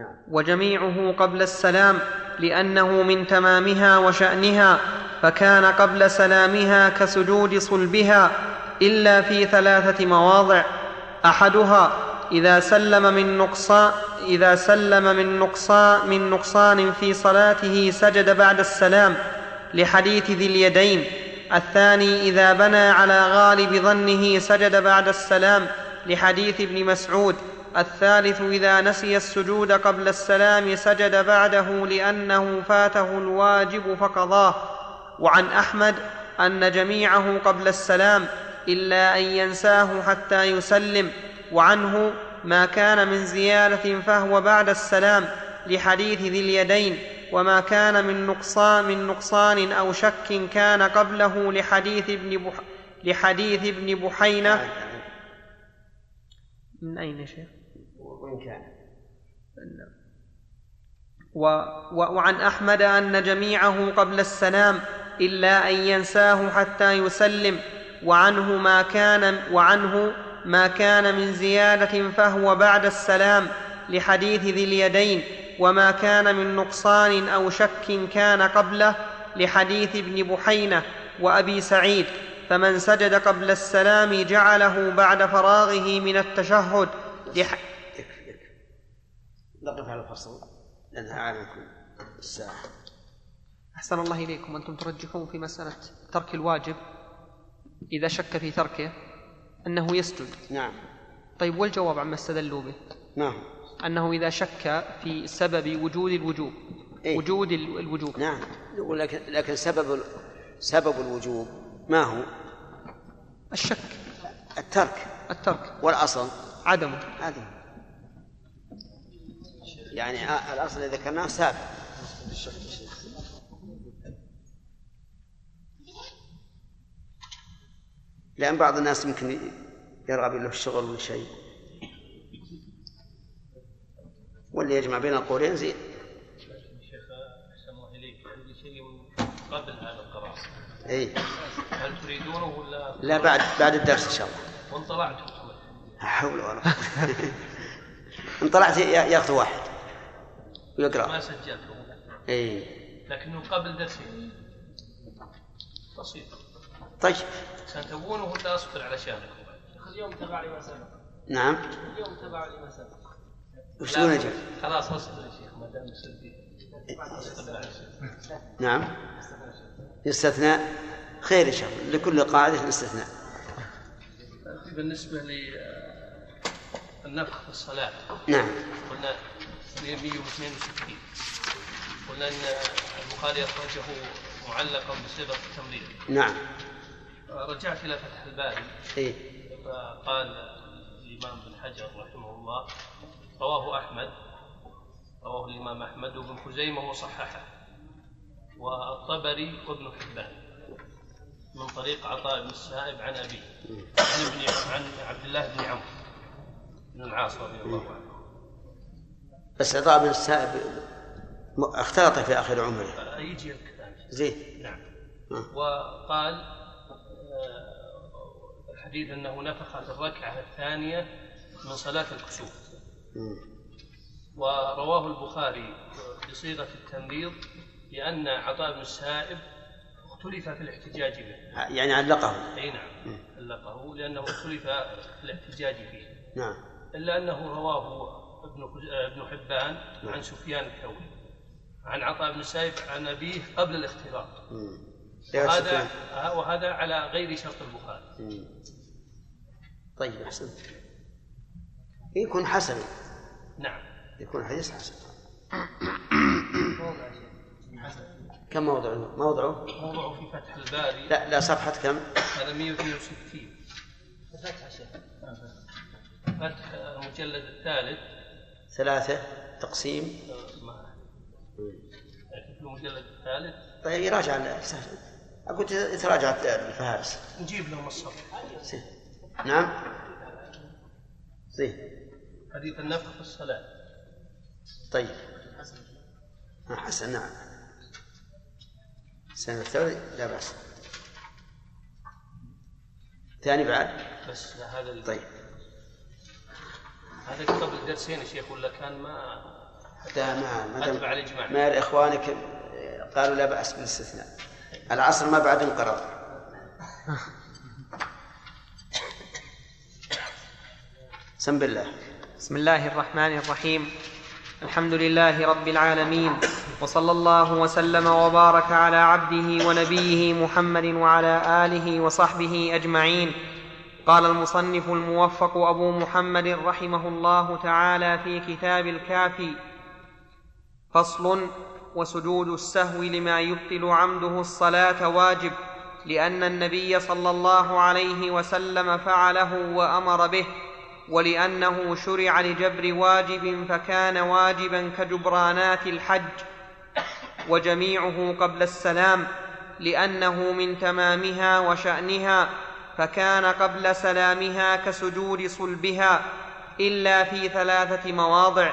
نعم. وجميعه قبل السلام لأنه من تمامها وشأنها فكان قبل سلامها كسجود صلبها إلا في ثلاثة مواضع. أحدها إذا سلم من نقصان إذا سلم من نقصان من نقصان في صلاته سجد بعد السلام لحديث ذي اليدين. الثاني إذا بنى على غالب ظنه سجد بعد السلام لحديث ابن مسعود. الثالث إذا نسي السجود قبل السلام سجد بعده لأنه فاته الواجب فقضاه وعن أحمد أن جميعه قبل السلام إلا أن ينساه حتى يسلم وعنه ما كان من زيادة فهو بعد السلام لحديث ذي اليدين وما كان من نقصان من نقصان أو شك كان قبله لحديث ابن بح لحديث ابن بحينة من أين شيخ؟ وإن كان. و وعن أحمد أن جميعه قبل السلام إلا أن ينساه حتى يسلم وعنه ما كان وعنه ما كان من زيادة فهو بعد السلام لحديث ذي اليدين وما كان من نقصان أو شك كان قبله لحديث ابن بحينة وأبي سعيد فمن سجد قبل السلام جعله بعد فراغه من التشهد لح... نقف على الفصل لأنها أعلمكم الساعة أحسن الله إليكم. أنتم ترجحون في مسألة ترك الواجب إذا شك في تركه أنه يسجد. نعم. طيب والجواب عما استدلوا به؟ نعم أنه إذا شك في سبب وجود الوجوب. إيه؟ وجود ال- الوجوب. نعم. لكن لكن سبب ال- سبب الوجوب ما هو؟ الشك. الترك. الترك. والأصل. عدمه. هذه يعني الأصل إذا ذكرناه سابق لأن بعض الناس يمكن يرغب له الشغل ولا شيء. واللي يجمع بين القولين زين. شيخ أحسن إليك عندي شيء قبل هذا القرار اي هل تريدونه ولا لا بعد بعد الدرس إن شاء الله. وان طلعت لا حول ولا قوة ان طلعت يا- ياخذ واحد. ما ويقرا سجلته. اي لكنه قبل درسين بسيط. طيب. سنتبونه ولا أصبر علشانكم اليوم تبع لما سبق. نعم. اليوم تبع لما سبق. وش تقول يا؟ خلاص أصبر يا شيخ ما دام على. نعم. يستثنى. خير ان شاء الله لكل قاعدة استثناء بالنسبة للنفخ في الصلاة. نعم. قلنا 162 قلنا إن البخاري أخرجه معلقا بصيغة التمريض. نعم. رجعت إلى فتح الباري اي فقال الإمام بن حجر رحمه الله رواه أحمد رواه الإمام أحمد وابن خزيمة وصححه. والطبري وابن حبان من طريق عطاء بن السائب عن أبيه عن ابن عن عبد الله بن عمرو بن العاص رضي الله عنه. بس عطاء بن السائب اختلط في آخر عمره يجي الكلام زين. نعم. آه. وقال آه، الحديث أنه نفخ في الركعة الثانية من صلاة الكسوف. ورواه البخاري بصيغة التمريض لأن عطاء بن السائب اختلف في الاحتجاج به. يعني علقه. أي نعم. علقه لأنه اختلف في الاحتجاج فيه نعم. إلا أنه رواه ابن آه، ابن حبان عن سفيان الثوري عن عطاء بن السائب عن أبيه قبل الاختلاط. وهذا. آه، وهذا على غير شرط البخاري. طيب احسنت يكون حسن. نعم. يكون حديث حسن. كم موضع؟ موضعه؟ موضوع في فتح الباري. لا لا صفحة كم؟ هذا 162 فتح شيء فتح المجلد الثالث. ثلاثة تقسيم. ما لكن في المجلد الثالث طيب يراجع. أقول يتراجع الفهارس نجيب لهم زين. نعم. زين. حديث النفخ في الصلاة. طيب. آه، حسن نعم. السنة الثوري لا بأس. ثاني بعد. بس هذا طيب. هذا قبل درسين يا شيخ ولا كان ما حتى ما ما دام- ما إخوانك قالوا لا بأس بالاستثناء. العصر ما بعد انقرض. سم بالله بسم الله الرحمن الرحيم. الحمد لله رب العالمين وصلى الله وسلم وبارك على عبده ونبيه محمد وعلى آله وصحبه أجمعين. قال المصنف الموفق أبو محمد رحمه الله تعالى في كتاب الكافي فصل وسجود السهو لما يبطل عمده الصلاة واجب لأن النبي صلى الله عليه وسلم فعله وأمر به ولأنه شرع لجبر واجب فكان واجبا كجبرانات الحج وجميعه قبل السلام لأنه من تمامها وشأنها فكان قبل سلامها كسجود صلبها إلا في ثلاثة مواضع.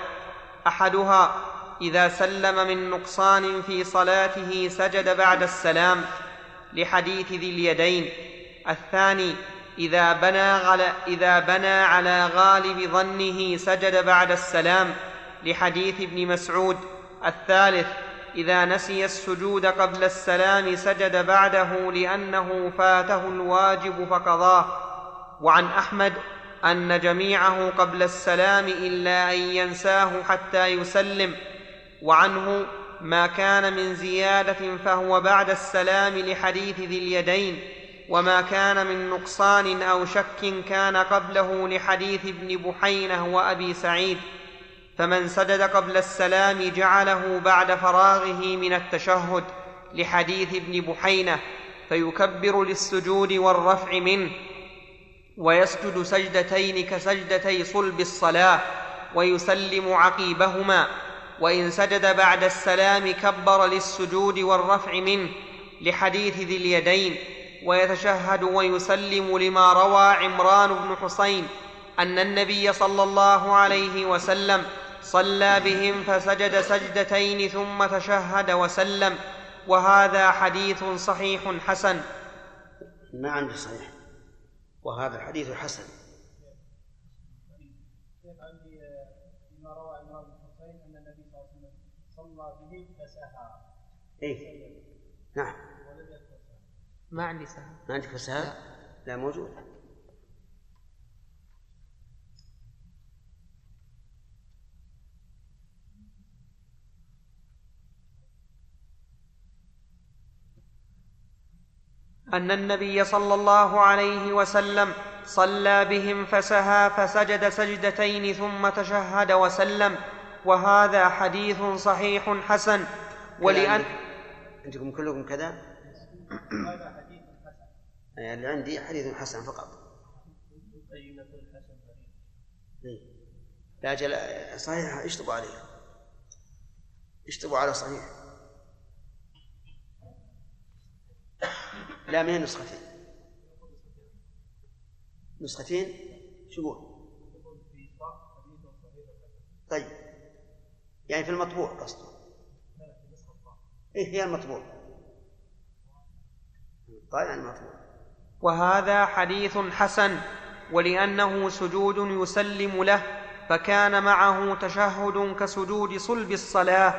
أحدها إذا سلم من نقصان في صلاته سجد بعد السلام لحديث ذي اليدين. الثاني إذا بنى على, إذا بنى على غالب ظنه سجد بعد السلام لحديث ابن مسعود. الثالث إذا نسي السجود قبل السلام سجد بعده لأنه فاته الواجب فقضاه. وعن أحمد أن جميعه قبل السلام إلا أن ينساه حتى يسلم. وعنه ما كان من زيادة فهو بعد السلام لحديث ذي اليدين. وما كان من نقصان أو شك كان قبله لحديث ابن بحينة وأبي سعيد. فمن سجد قبل السلام جعله بعد فراغه من التشهد لحديث ابن بحينة فيكبر للسجود والرفع منه ويسجد سجدتين كسجدتي صلب الصلاة ويسلم عقيبهما وإن سجد بعد السلام كبر للسجود والرفع منه لحديث ذي اليدين ويتشهد ويسلم لما روى عمران بن حسين أن النبي صلى الله عليه وسلم صلى بهم فسجد سجدتين ثم تشهد وسلم وهذا حديث صحيح حسن. ما عندي صحيح. وهذا الحديث حسن. عندي فيما روى عمران بن حسين أن النبي صلى الله عليه وسلم صلى بهم فسهى. اي نعم. ما عندي سهل ما عندك فساد؟ لا موجود. أن النبي صلى الله عليه وسلم صلى بهم فسهى فسجد سجدتين ثم تشهد وسلم وهذا حديث صحيح حسن ولان عندكم كلكم كذا؟ يعني اللي عندي حديث حسن فقط إيه. لا جل صحيح اشطبوا عليه اشطبوا على صحيح لا من نسختين. نسختين؟ شو طيب. يعني في المطبوع قصده. إيه هي المطبوع. طيب يعني المطبوع. وهذا حديث حسن ولأنه سجود يسلم له فكان معه تشهد كسجود صلب المستعان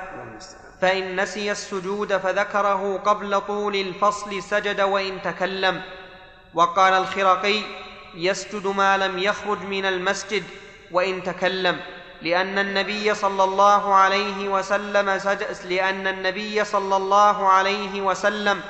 فإن نسي السجود فذكره قبل طول الفصل سجد وإن تكلم. وقال الخرقي يسجد ما لم يخرج من المسجد وإن تكلم. لأن النبي صلى الله عليه وسلم سجد لأن النبي صلى الله عليه وسلم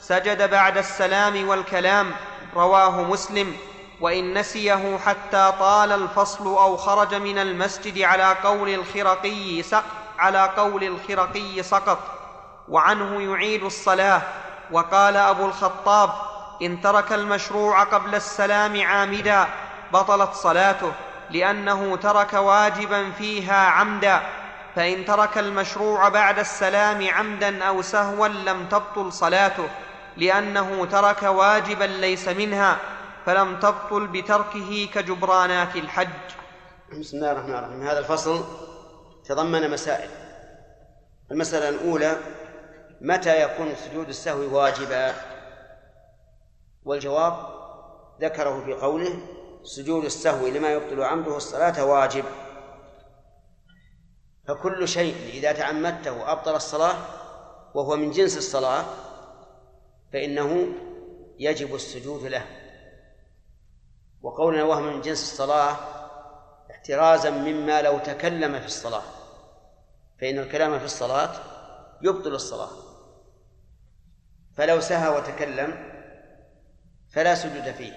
سجد بعد السلام والكلام. رواه مسلم. وإن نسيه حتى طال الفصل أو خرج من المسجد على قول الخرقي سق على قول الخرقي سقط. وعنه يعيد الصلاة. وقال أبو الخطاب إن ترك المشروع قبل السلام عامدا بطلت صلاته لأنه ترك واجبا فيها عمدا. فإن ترك المشروع بعد السلام عمدا أو سهوا لم تبطل صلاته لأنه ترك واجبا ليس منها. فلم تبطل بتركه كجبرانات الحج. بسم الله الرحمن الرحيم. هذا الفصل تضمن مسائل. المسألة الأولى متى يكون سجود السهو واجبا؟ والجواب ذكره في قوله سجود السهو لما يبطل عمده الصلاة واجب. فكل شيء إذا تعمدته أبطل الصلاة وهو من جنس الصلاة فإنه يجب السجود له. وقولنا وهو من جنس الصلاة احترازا مما لو تكلم في الصلاة. فإن الكلام في الصلاة يبطل الصلاة. فلو سهى وتكلم فلا سجود فيه.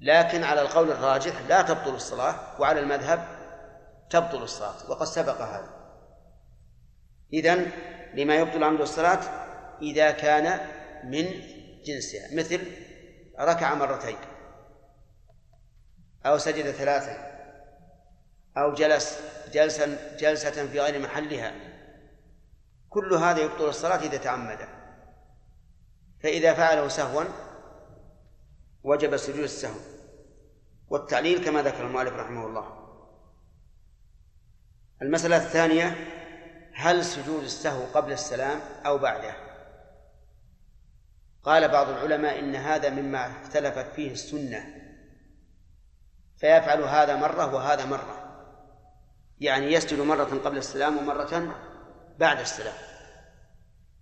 لكن على القول الراجح لا تبطل الصلاة وعلى المذهب تبطل الصلاة. وقد سبق هذا. إذن لما يبطل عمد الصلاة إذا كان من جنسها مثل ركع مرتين. أو سجد ثلاثا أو جلس جلسا جلسة في غير محلها. كل هذا يبطل الصلاة إذا تعمد. فإذا فعله سهوا وجب سجود السهو. والتعليل كما ذكر المؤلف رحمه الله. المسألة الثانية هل سجود السهو قبل السلام أو بعده؟ قال بعض العلماء إن هذا مما اختلفت فيه السنة. فيفعل هذا مرة وهذا مرة. يعني يسجد مرة قبل السلام ومرة بعد السلام.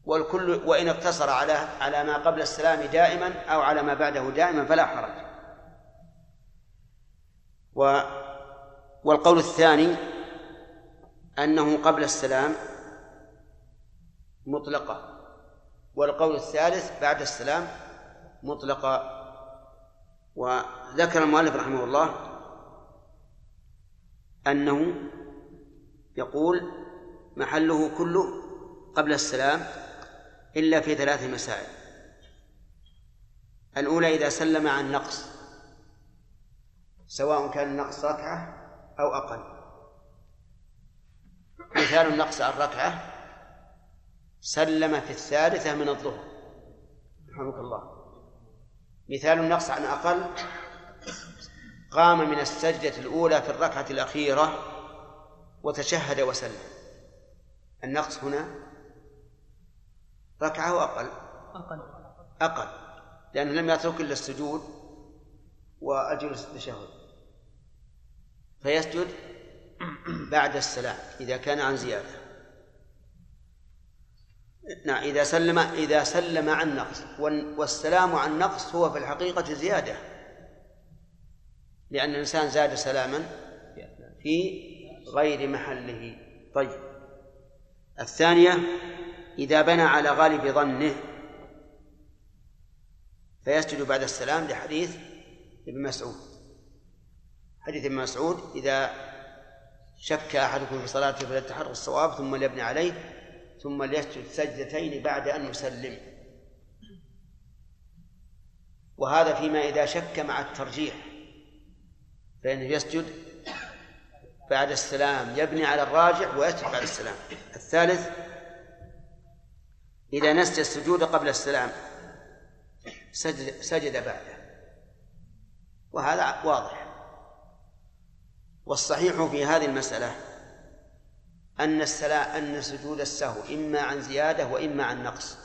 والكل وإن اقتصر على على ما قبل السلام دائما أو على ما بعده دائما فلا حرج. و والقول الثاني أنه قبل السلام مطلقة. والقول الثالث بعد السلام مطلقة. وذكر المؤلف رحمه الله أنه يقول محله كله قبل السلام إلا في ثلاث مسائل. الأولى إذا سلم عن نقص سواء كان النقص ركعة أو أقل. مثال النقص عن ركعة سلم في الثالثة من الظهر. رحمك الله. مثال النقص عن أقل قام من السجدة الأولى في الركعة الأخيرة وتشهد وسلم. النقص هنا ركعة وأقل أقل. أقل. لأنه لم يترك إلا السجود وأجلس التشهد. فيسجد بعد السلام إذا كان عن زيادة. نعم إذا سلم إذا سلم عن نقص. والسلام عن نقص هو في الحقيقة زيادة. لأن الإنسان زاد سلاما في غير محله. طيب. الثانية إذا بنى على غالب ظنه فيسجد بعد السلام لحديث ابن مسعود. حديث ابن مسعود إذا شك أحدكم في صلاته فليتحرى الصواب ثم ليبني عليه ثم ليسجد سجدتين بعد أن يسلم. وهذا فيما إذا شك مع الترجيح. فإنه يسجد بعد السلام يبني على الراجح ويسجد بعد السلام. الثالث إذا نسي السجود قبل السلام سجد, سجد بعده. وهذا واضح. والصحيح في هذه المسألة أن السلا أن سجود السهو إما عن زيادة وإما عن نقص.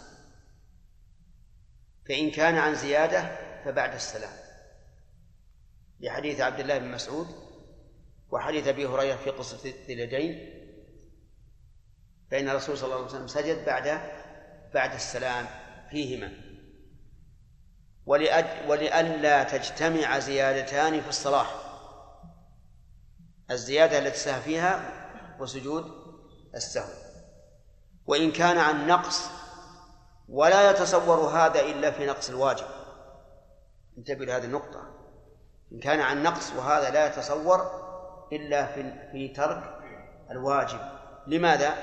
فإن كان عن زيادة فبعد السلام. لحديث عبد الله بن مسعود وحديث أبي هريرة في قصة اليدين فإن الرسول صلى الله عليه وسلم سجد بعد بعد السلام فيهما. ولئلا تجتمع زيادتان في الصلاة. الزيادة التي سهى فيها وسجود السهو. وإن كان عن نقص ولا يتصور هذا إلا في نقص الواجب. انتبه لهذه النقطة. إن كان عن نقص وهذا لا يتصور إلا في في ترك الواجب. لماذا؟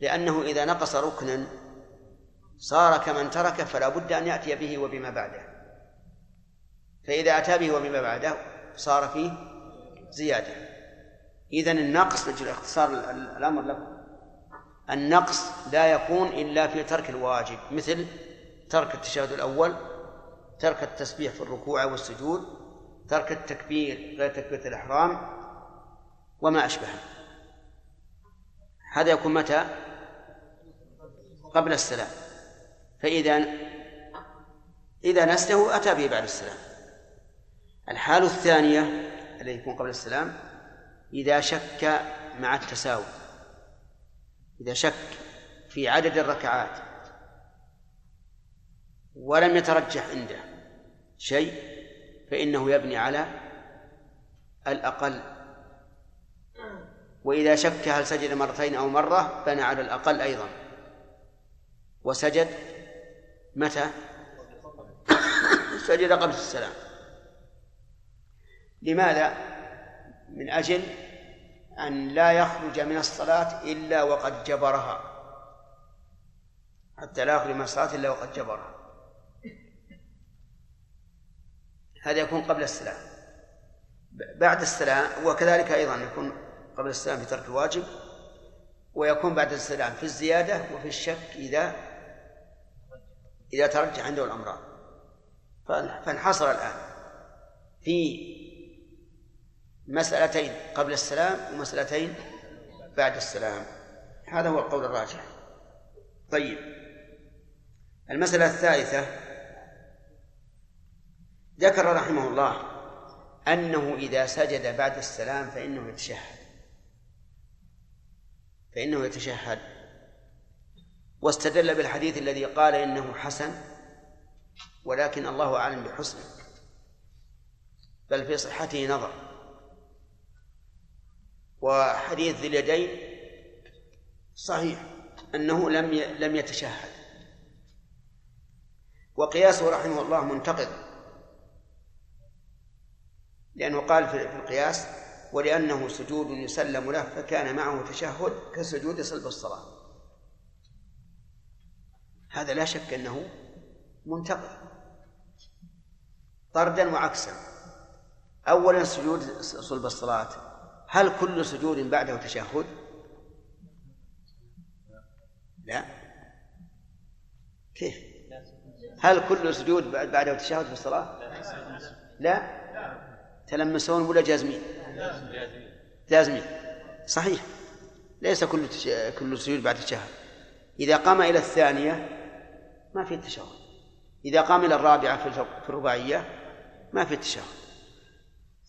لأنه إذا نقص ركنا صار كمن ترك فلا بد أن يأتي به وبما بعده. فإذا أتى به وبما بعده صار فيه زيادة. إذن النقص نجل اختصار الأمر لكم. النقص لا يكون إلا في ترك الواجب مثل ترك التشهد الأول ترك التسبيح في الركوع والسجود ترك التكبير غير تكبيرة الإحرام وما أشبهه هذا يكون متى؟ قبل السلام. فإذا إذا نسته أتى به بعد السلام. الحال الثانية الذي يكون قبل السلام إذا شك مع التساوي إذا شك في عدد الركعات ولم يترجح عنده شيء فإنه يبني على الأقل. وإذا شك هل سجد مرتين أو مرة بنى على الأقل أيضا. وسجد متى؟ سجد قبل السلام. لماذا؟ من أجل أن لا يخرج من الصلاة إلا وقد جبرها. حتى لا يخرج من الصلاة إلا وقد جبرها. هذا يكون قبل السلام. بعد السلام وكذلك أيضا يكون قبل السلام في ترك الواجب ويكون بعد السلام في الزيادة وفي الشك إذا إذا ترجح عنده الأمران فانحصر الآن في مسألتين قبل السلام ومسألتين بعد السلام. هذا هو القول الراجح. طيب. المسألة الثالثة ذكر رحمه الله أنه إذا سجد بعد السلام فإنه يتشهد. فإنه يتشهد. واستدل بالحديث الذي قال إنه حسن ولكن الله أعلم بحسنه. بل في صحته نظر. وحديث ذي اليدين صحيح أنه لم لم يتشهد. وقياسه رحمه الله منتقد. لأنه قال في القياس ولأنه سجود يسلم له فكان معه تشهد كسجود صلب الصلاة هذا لا شك أنه منتقد طردا وعكسا أولا سجود صلب الصلاة هل كل سجود بعده تشهد؟ لا كيف؟ هل كل سجود بعده تشهد في الصلاة؟ لا تلمسون ولا جازمين؟ جازمين. صحيح. ليس كل. كل سجود بعد التشهد إذا قام إلى الثانية ما في التشهد إذا قام إلى الرابعة في الرباعية ما في التشهد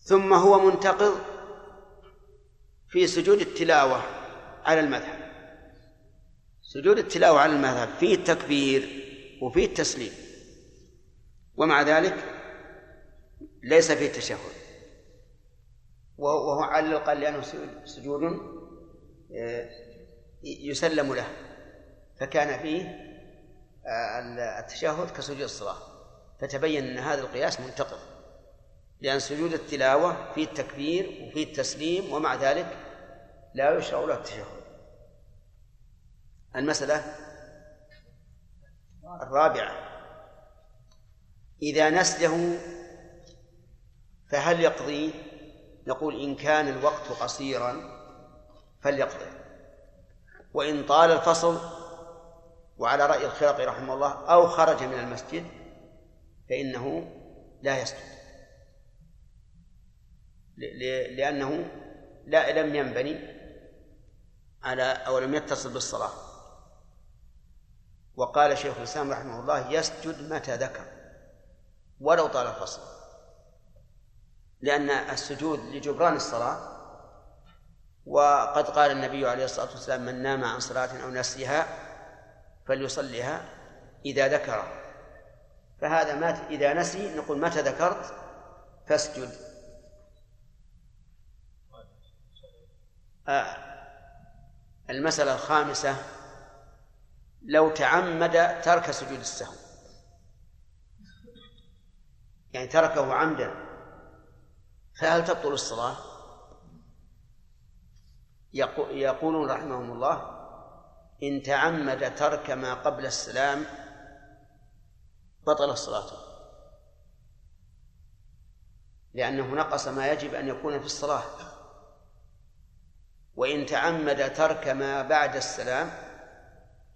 ثم هو منتقض في سجود التلاوة على المذهب. سجود التلاوة على المذهب فيه التكبير وفيه التسليم. ومع ذلك ليس فيه التشهد وهو على الأقل لأنه سجود آه، يسلم له. فكان فيه آه، التشهد كسجود الصلاة. فتبين أن هذا القياس منتقض لأن سجود التلاوة فيه التكبير وفيه التسليم ومع ذلك لا يشرع له التشهد. المسألة الرابعة. إذا نسله فهل يقضي؟ نقول إن كان الوقت قصيرا فليقضي وإن طال الفصل وعلى رأي الخرقي رحمه الله أو خرج من المسجد فإنه لا يسجد. لأنه لا لم ينبني على أو لم يتصل بالصلاة. وقال شيخ الإسلام رحمه الله يسجد متى ذكر ولو طال الفصل. لأن السجود لجبران الصلاة وقد قال النبي عليه الصلاة والسلام من نام عن صلاة أو نسيها فليصليها إذا ذكر. فهذا مات إذا نسي نقول متى ذكرت؟ فاسجد. آه المسألة الخامسة لو تعمد ترك سجود السهو. يعني تركه عمدا. فهل تبطل الصلاة؟ يقولون رحمهم الله إن تعمد ترك ما قبل السلام بطل الصلاة لأنه نقص ما يجب أن يكون في الصلاة. وإن تعمد ترك ما بعد السلام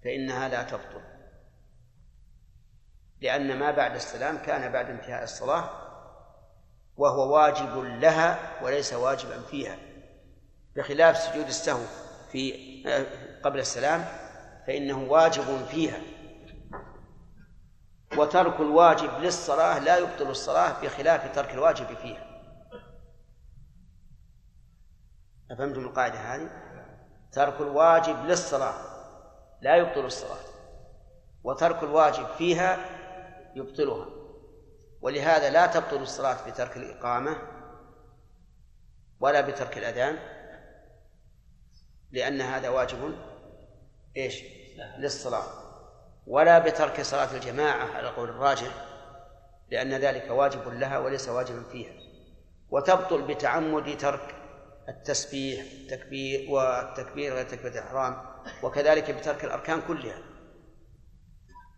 فإنها لا تبطل. لأن ما بعد السلام كان بعد انتهاء الصلاة وهو واجب لها وليس واجبا فيها. بخلاف سجود السهو في آه، قبل السلام فإنه واجب فيها. وترك الواجب للصلاة لا يبطل الصلاة بخلاف ترك الواجب فيها. أفهمتم القاعدة هذه؟ ترك الواجب للصلاة لا يبطل الصلاة. وترك الواجب فيها يبطلها. ولهذا لا تبطل الصلاة بترك الإقامة ولا بترك الأذان لأن هذا واجب إيش؟ للصلاة. ولا بترك صلاة الجماعة على القول الراجح لأن ذلك واجب لها وليس واجبا فيها. وتبطل بتعمد ترك التسبيح التكبير والتكبير غير تكبيرة الإحرام وكذلك بترك الأركان كلها.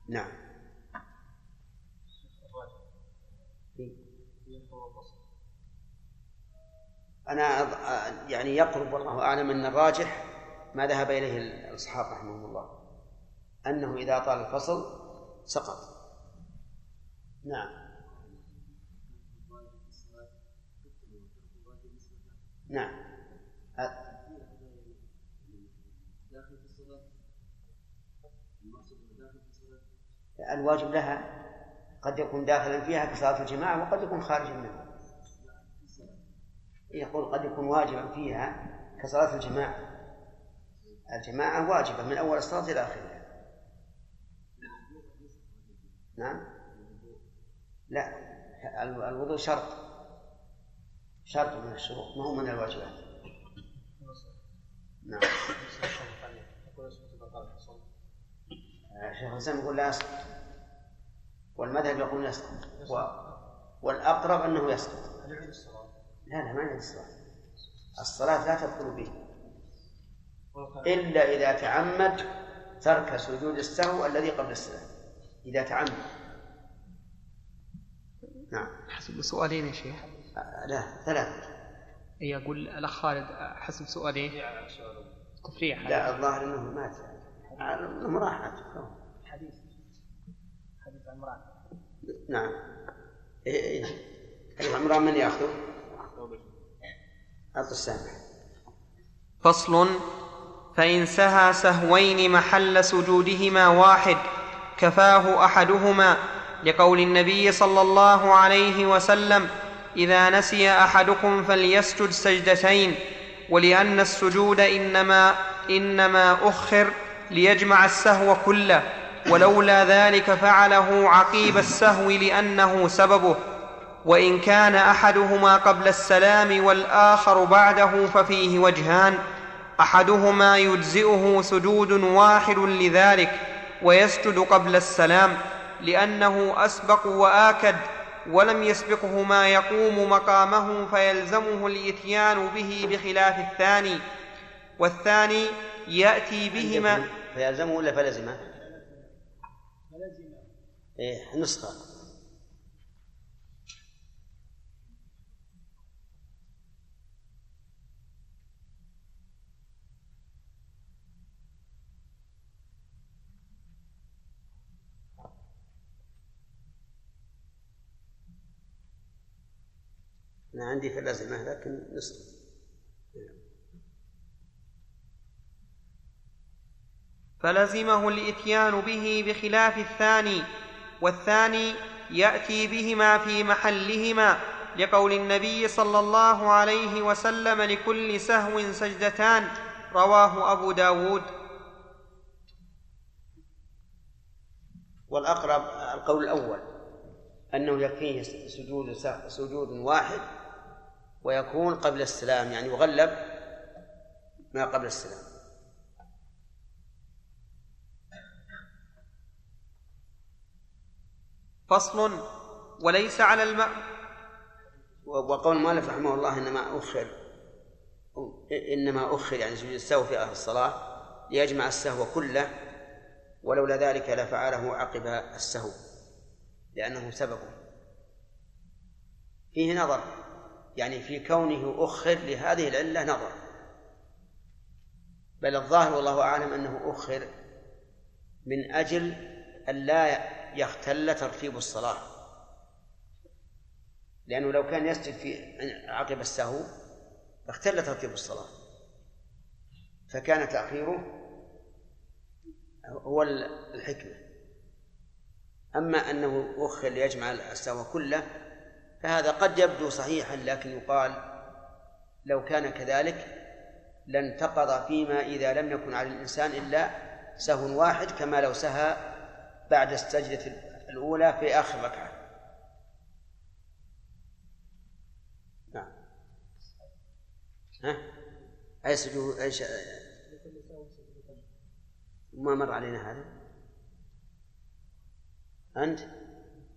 نعم. أنا يعني يقرب والله أعلم أن الراجح ما ذهب إليه الأصحاب رحمهم الله. أنه إذا طال الفصل سقط. نعم. نعم. الواجب لها قد يكون داخلا فيها كصلاة الجماعة وقد يكون خارجا منها. يقول قد يكون واجبا فيها كصلاة الجماعة. الجماعة واجبة من أول الصلاة إلى آخرها. نعم؟ لا الوضوء شرط. شرط من الشروط ما هو من الواجبات. نعم. شيخ الإسلام يقول لا يسقط والمذهب يقول يسقط و... والأقرب أنه يسقط لا لا ما يعيد الصلاة. الصلاة لا تدخل به إلا إذا تعمد ترك سجود السهو الذي قبل السلام إذا تعمد. نعم. حسب سؤالين يا شيخ. لا ثلاثة. أي أقول الأخ خالد حسب سؤالين. تفريع لا الظاهر إنه مات. انه راح حديث. حديث عمران. نعم. إيه إيه. حديث عمران من ياخذه؟ أعط السامع فصل. فإن سهى سهوين محل سجودهما واحد كفاه أحدهما لقول النبي صلى الله عليه وسلم إذا نسي أحدكم فليسجد سجدتين ولأن السجود إنما إنما أخر ليجمع السهو كله ولولا ذلك فعله عقيب السهو لأنه سببه. وإن كان أحدهما قبل السلام والآخر بعده ففيه وجهان أحدهما يجزئه سجود واحد لذلك ويسجد قبل السلام لأنه أسبق وآكد ولم يسبقه ما يقوم مقامه فيلزمه الإتيان به بخلاف الثاني. والثاني يأتي بهما. فيلزمه ولا فلزمه؟ فلزمه. إيه نسخة. أنا عندي في الأزمة لكن نصف. فلزمه الإتيان به بخلاف الثاني والثاني يأتي بهما في محلهما لقول النبي صلى الله عليه وسلم لكل سهو سجدتان رواه أبو داود. والأقرب القول الأول أنه يكفيه سجود سجود واحد ويكون قبل السلام يعني يغلب ما قبل السلام. فصل وليس على الماء. وقول المؤلف رحمه الله إنما اخر إنما اخر يعني سجود السهو في آخر الصلاة ليجمع السهو كله ولولا ذلك لفعله عقب السهو لأنه سببه. فيه نظر. يعني في كونه أخر لهذه العلة نظر. بل الظاهر والله أعلم أنه أخر من أجل أن لا يختل ترتيب الصلاة. لأنه لو كان يسجد في عقب السهو اختل ترتيب الصلاة. فكان تأخيره هو الحكمة. أما أنه أخر ليجمع السهو كله فهذا قد يبدو صحيحا لكن يقال لو كان كذلك لانتقض فيما إذا لم يكن على الإنسان إلا سهو واحد كما لو سهى بعد السجدة الأولى في آخر ركعة. نعم. ها؟ أي سجود؟ أي ش... ما مر علينا هذا؟ أنت؟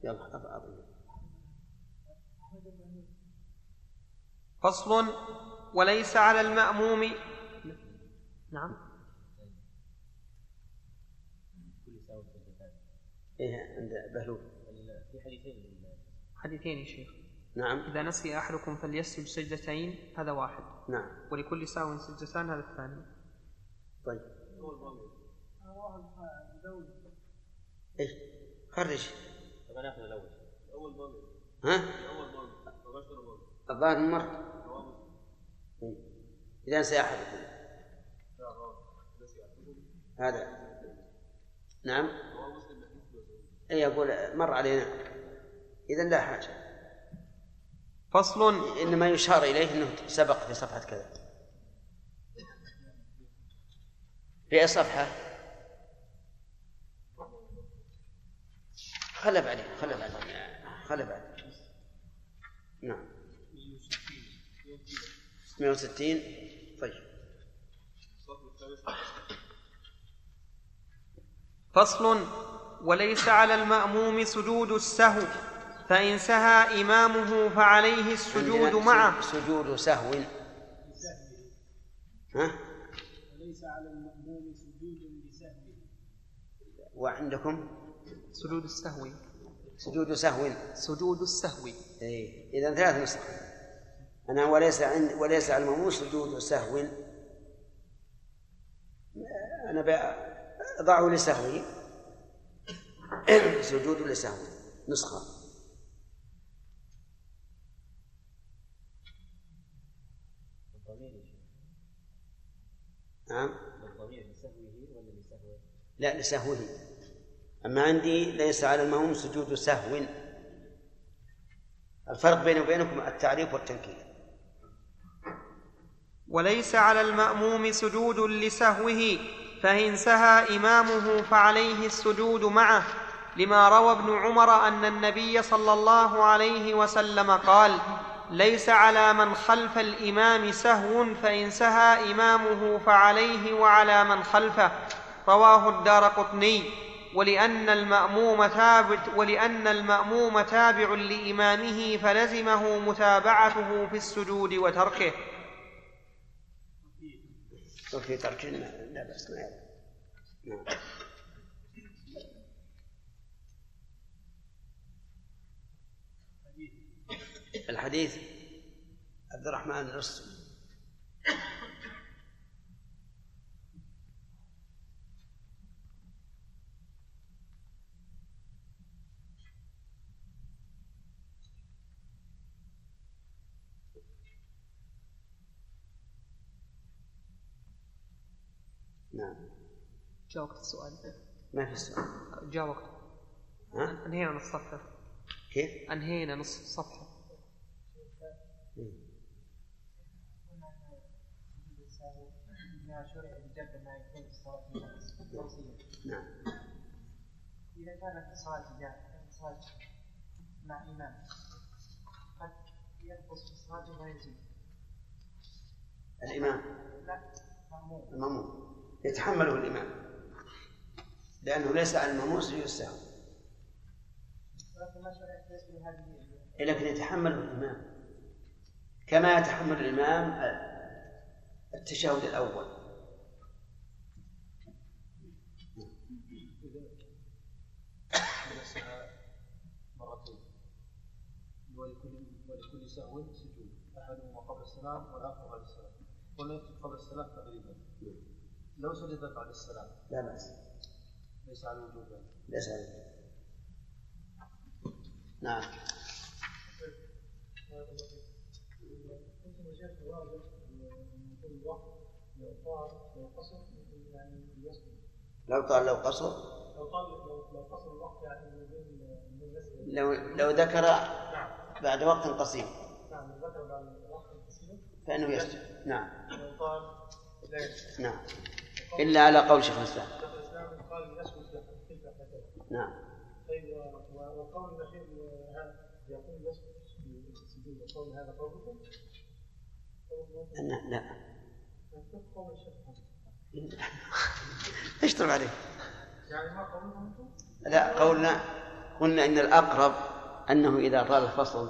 يلا أضرب فصل وليس على المأموم. نعم. إيه عند بهلول. في حديثين. حديثين يا شيخ. نعم. إذا نسي أحدكم فليسجد سجدتين هذا واحد. نعم. ولكل ساو سجدتان هذا الثاني. طيب. إيش خرج. طب ناخذ الأول. اول ضمير ها اول ضمير مباشر ضمير الظاهر مر. إذا نسي أحدكم هذا. نعم. أي يقول مر علينا. إذا لا حاجة. فصل. إنما يشار إليه أنه سبق في صفحة كذا. في أي صفحة؟ خلى بعدين خلى بعدين خلى بعدين نعم. 160 طيب. فصل وليس على المأموم سجود السهو فإن سهى إمامه فعليه السجود معه. سجود سهو. ها؟ وليس على المأموم سجود لسهو وعندكم؟ سجود السهو. سجود سهو. سجود السهو. إيه. إذا ثلاث نسخ. أنا وليس عند وليس على المأموم سجود سهو أنا أضعه لسهوه سجود لسهو. نسخة. نعم؟ لا لسهوه. أما عندي ليس على المأموم سجود سهو. الفرق بيني وبينكم التعريف والتنكير. وليس على المأموم سجود لسهوه فإن سهى إمامه فعليه السجود معه. لما روى ابن عمر أن النبي صلى الله عليه وسلم قال ليس على من خلف الإمام سهو فإن سهى إمامه فعليه وعلى من خلفه رواه الدار قطني. ولأن المأموم تابع ولأن المأموم تابع لإمامه فلزمه متابعته في السجود وتركه. وفي ترك لا بأس ما. نعم. الحديث عبد الرحمن الرسل نعم. جاء وقت السؤال ما في سؤال. جاء وقت ها؟ أنهينا نص صفحة. كيف؟ أنهينا نص صفحة. نعم. إذا كان اتصال جاء اتصال مع إمام قد ينقص في الصلاة ويزيد الإمام. لا المأموم. يتحمله الإمام. لأنه ليس على في هذه لكن يتحمله الإمام. كما يتحمل الإمام التشهد الأول. ولكل ولكل سهو سجود. أحدهما قبل السلام والآخر بعد السلام. يكتب قبل السلام تقريبا. لو سجد بعد السلام. لا بأس. ليس على الوجوب. ليس نعم من كل وقت لو طال لو قصر. لو طال لو قصر الوقت يعني لو لو ذكر بعد وقت قصير. نعم ذكر بعد الوقت القصير فإنه يسجد. نعم. لو يسجد نعم. إلا على قول شيخ الإسلام نعم طيب هذا يقول هذا قولكم لا لا. اشطب عليه يعني ما؟ لا قولنا قلنا إن الأقرب أنه إذا طال الفصل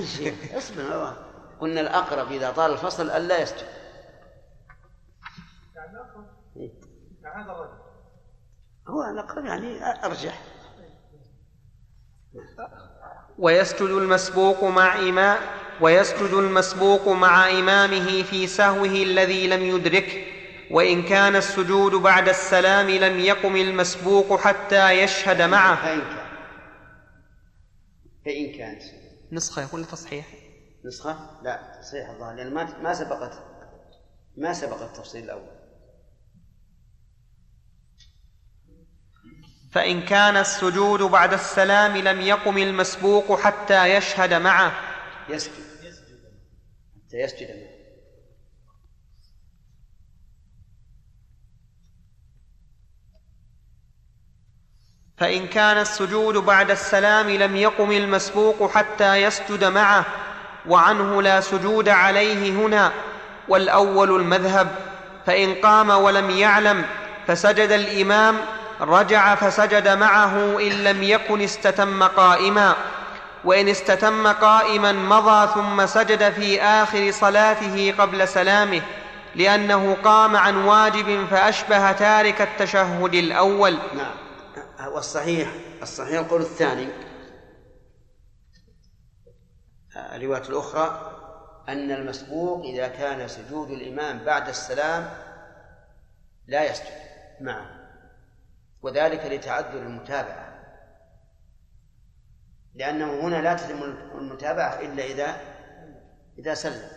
يا شيخ اصبر. قلنا الأقرب إذا طال الفصل ألا يسجد يعني اقرب إيه. هذا الرجل. هو الأقرب يعني أرجح. ويسجد المسبوق مع إمام ويسجد المسبوق مع إمامه في سهوه الذي لم يدركه وإن كان السجود بعد السلام لم يقم المسبوق حتى يشهد معه. فإن كان فإن كانت. نسخة ولا تصحيح. نسخة؟ لا صحيح الظاهر لأن ما ما سبقت ما سبق التفصيل الأول. فإن كان السجود بعد السلام لم يقم المسبوق حتى يشهد معه. يسجد. حتى يسجد معه. فإن كان السجود بعد السلام لم يقم المسبوق حتى يسجد معه وعنه لا سجود عليه هنا والأول المذهب. فإن قام ولم يعلم فسجد الإمام رجع فسجد معه إن لم يكن استتم قائما. وإن استتم قائما مضى ثم سجد في آخر صلاته قبل سلامه لأنه قام عن واجب فأشبه تارك التشهد الأول. نعم. والصحيح الصحيح القول الثاني الرواية الأخرى أن المسبوق إذا كان سجود الإمام بعد السلام لا يسجد معه. وذلك لتعذر المتابعة. لأنه هنا لا تتم المتابعة إلا إذا إذا سلم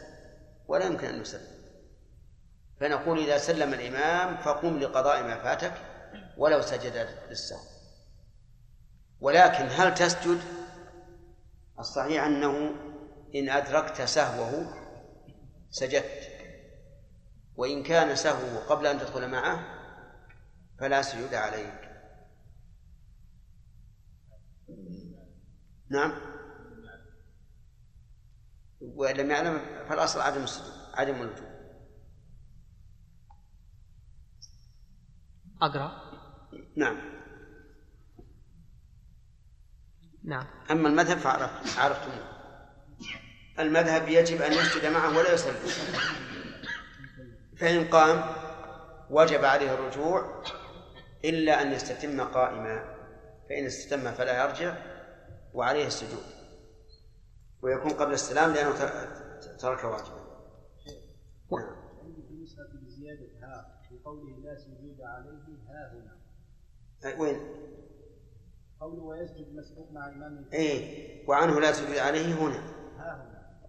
ولا يمكن أن يسلم. فنقول إذا سلم الإمام فقم لقضاء ما فاتك ولو سجد للسهو. ولكن هل تسجد؟ الصحيح أنه إن أدركت سهوه سجدت. وإن كان سهوه قبل أن تدخل معه فلا سجود عليك. نعم. ولم يعلم فالأصل عدم السجود عدم الوجوب. أقرأ. نعم. نعم. أما المذهب فعرف عرفتموه. المذهب يجب أن يسجد معه ولا يسلم فإن قام وجب عليه الرجوع إلا أن يستتم قائما فإن استتم فلا يرجع وعليه السجود ويكون قبل السلام لأنه ترك واجبا نعم. نسخة بزيادة ها في قوله لا سجود عليه ها هنا وين؟ قوله ويسجد مسبوق مع إمام إيه وعنه لا سجود عليه هنا ها هنا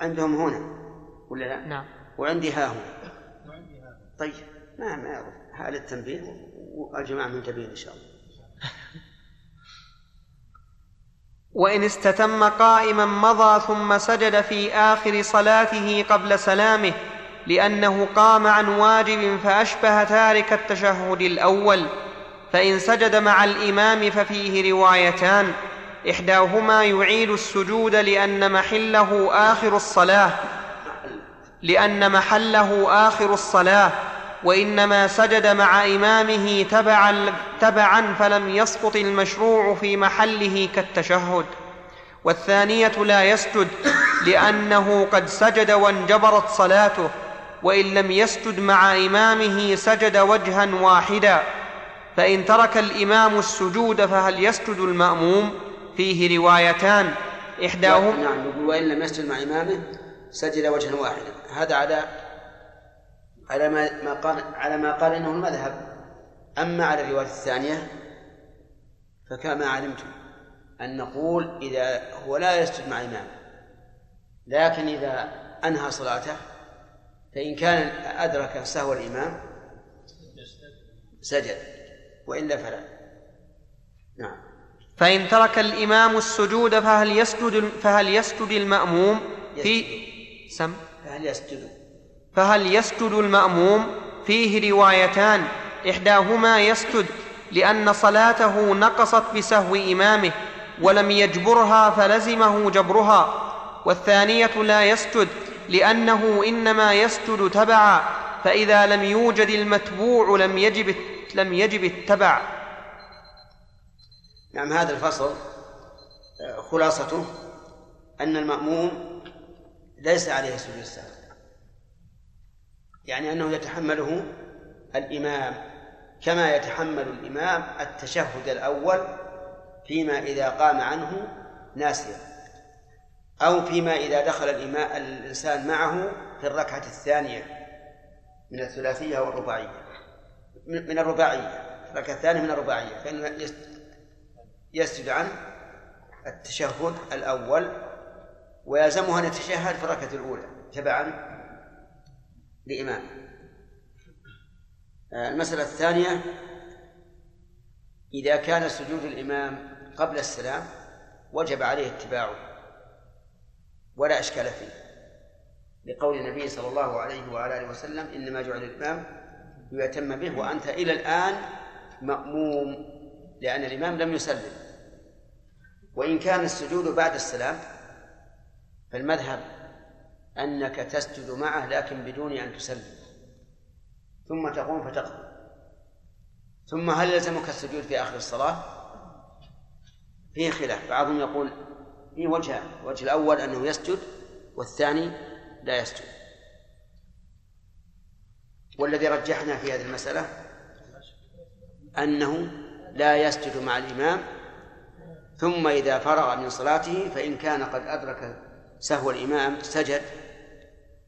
عندهم هنا ولا لا؟ نعم وعندي ها هنا وعندي ها هنا طيب ما ما يعرف هذا التنبيه والجماعة منتبهين إن شاء الله. وإن استتم قائما مضى ثم سجد في آخر صلاته قبل سلامه لأنه قام عن واجب فأشبه تارك التشهد الأول. فإن سجد مع الإمام ففيه روايتان. إحداهما يعيد السجود لأن محله آخر الصلاة لأن محله آخر الصلاة. وإنما سجد مع إمامه تبعا تبعا فلم يسقط المشروع في محله كالتشهد. والثانية لا يسجد لأنه قد سجد وانجبرت صلاته وإن لم يسجد مع إمامه سجد وجها واحدا. فإن ترك الإمام السجود فهل يسجد المأموم؟ فيه روايتان. إحداهما نعم وإن لم يسجد مع إمامه سجد وجها واحدا. هذا على على ما ما قال على ما قال إنه المذهب. أما على الرواية الثانية فكما علمتم أن نقول إذا هو لا يسجد مع إمامه لكن إذا أنهى صلاته فإن كان أدرك سهو الإمام سجد وإلا فلا. نعم. فإن ترك الإمام السجود فهل يسجد فهل يسجد المأموم في سم؟ فهل يسجد؟ فهل يسجد المأموم؟ فيه روايتان. إحداهما يسجد لأن صلاته نقصت بسهو إمامه ولم يجبرها فلزمه جبرها. والثانية لا يسجد لأنه إنما يسجد تبعا فإذا لم يوجد المتبوع لم يجب لم يجب التبع. نعم هذا الفصل خلاصته أن المأموم ليس عليه سجود السهو يعني أنه يتحمله الإمام كما يتحمل الإمام التشهد الأول فيما إذا قام عنه ناسيا أو فيما إذا دخل الإمام الإنسان معه في الركعة الثانية من الثلاثية والرباعية من الرباعية. الركعة الثانية من الرباعية. فإنه يسجد عنه التشهد الأول ويلزمه أن يتشهد في الركعة الأولى تبعا لإمام. آه، المسألة الثانية إذا كان سجود الإمام قبل السلام وجب عليه اتباعه ولا إشكال فيه. لقول النبي صلى الله عليه وعلى آله وسلم إنما جعل الإمام ليتم به وأنت إلى الآن مأموم لأن الإمام لم يسلم. وإن كان السجود بعد السلام فالمذهب أنك تسجد معه لكن بدون أن تسلم. ثم تقوم فتقضي ثم هل يلزمك السجود في آخر الصلاة؟ فيه خلاف. بعضهم يقول في وجهان الوجه الأول أنه يسجد والثاني لا يسجد. والذي رجحنا في هذه المسألة أنه لا يسجد مع الإمام ثم إذا فرغ من صلاته فإن كان قد أدرك سهو الإمام سجد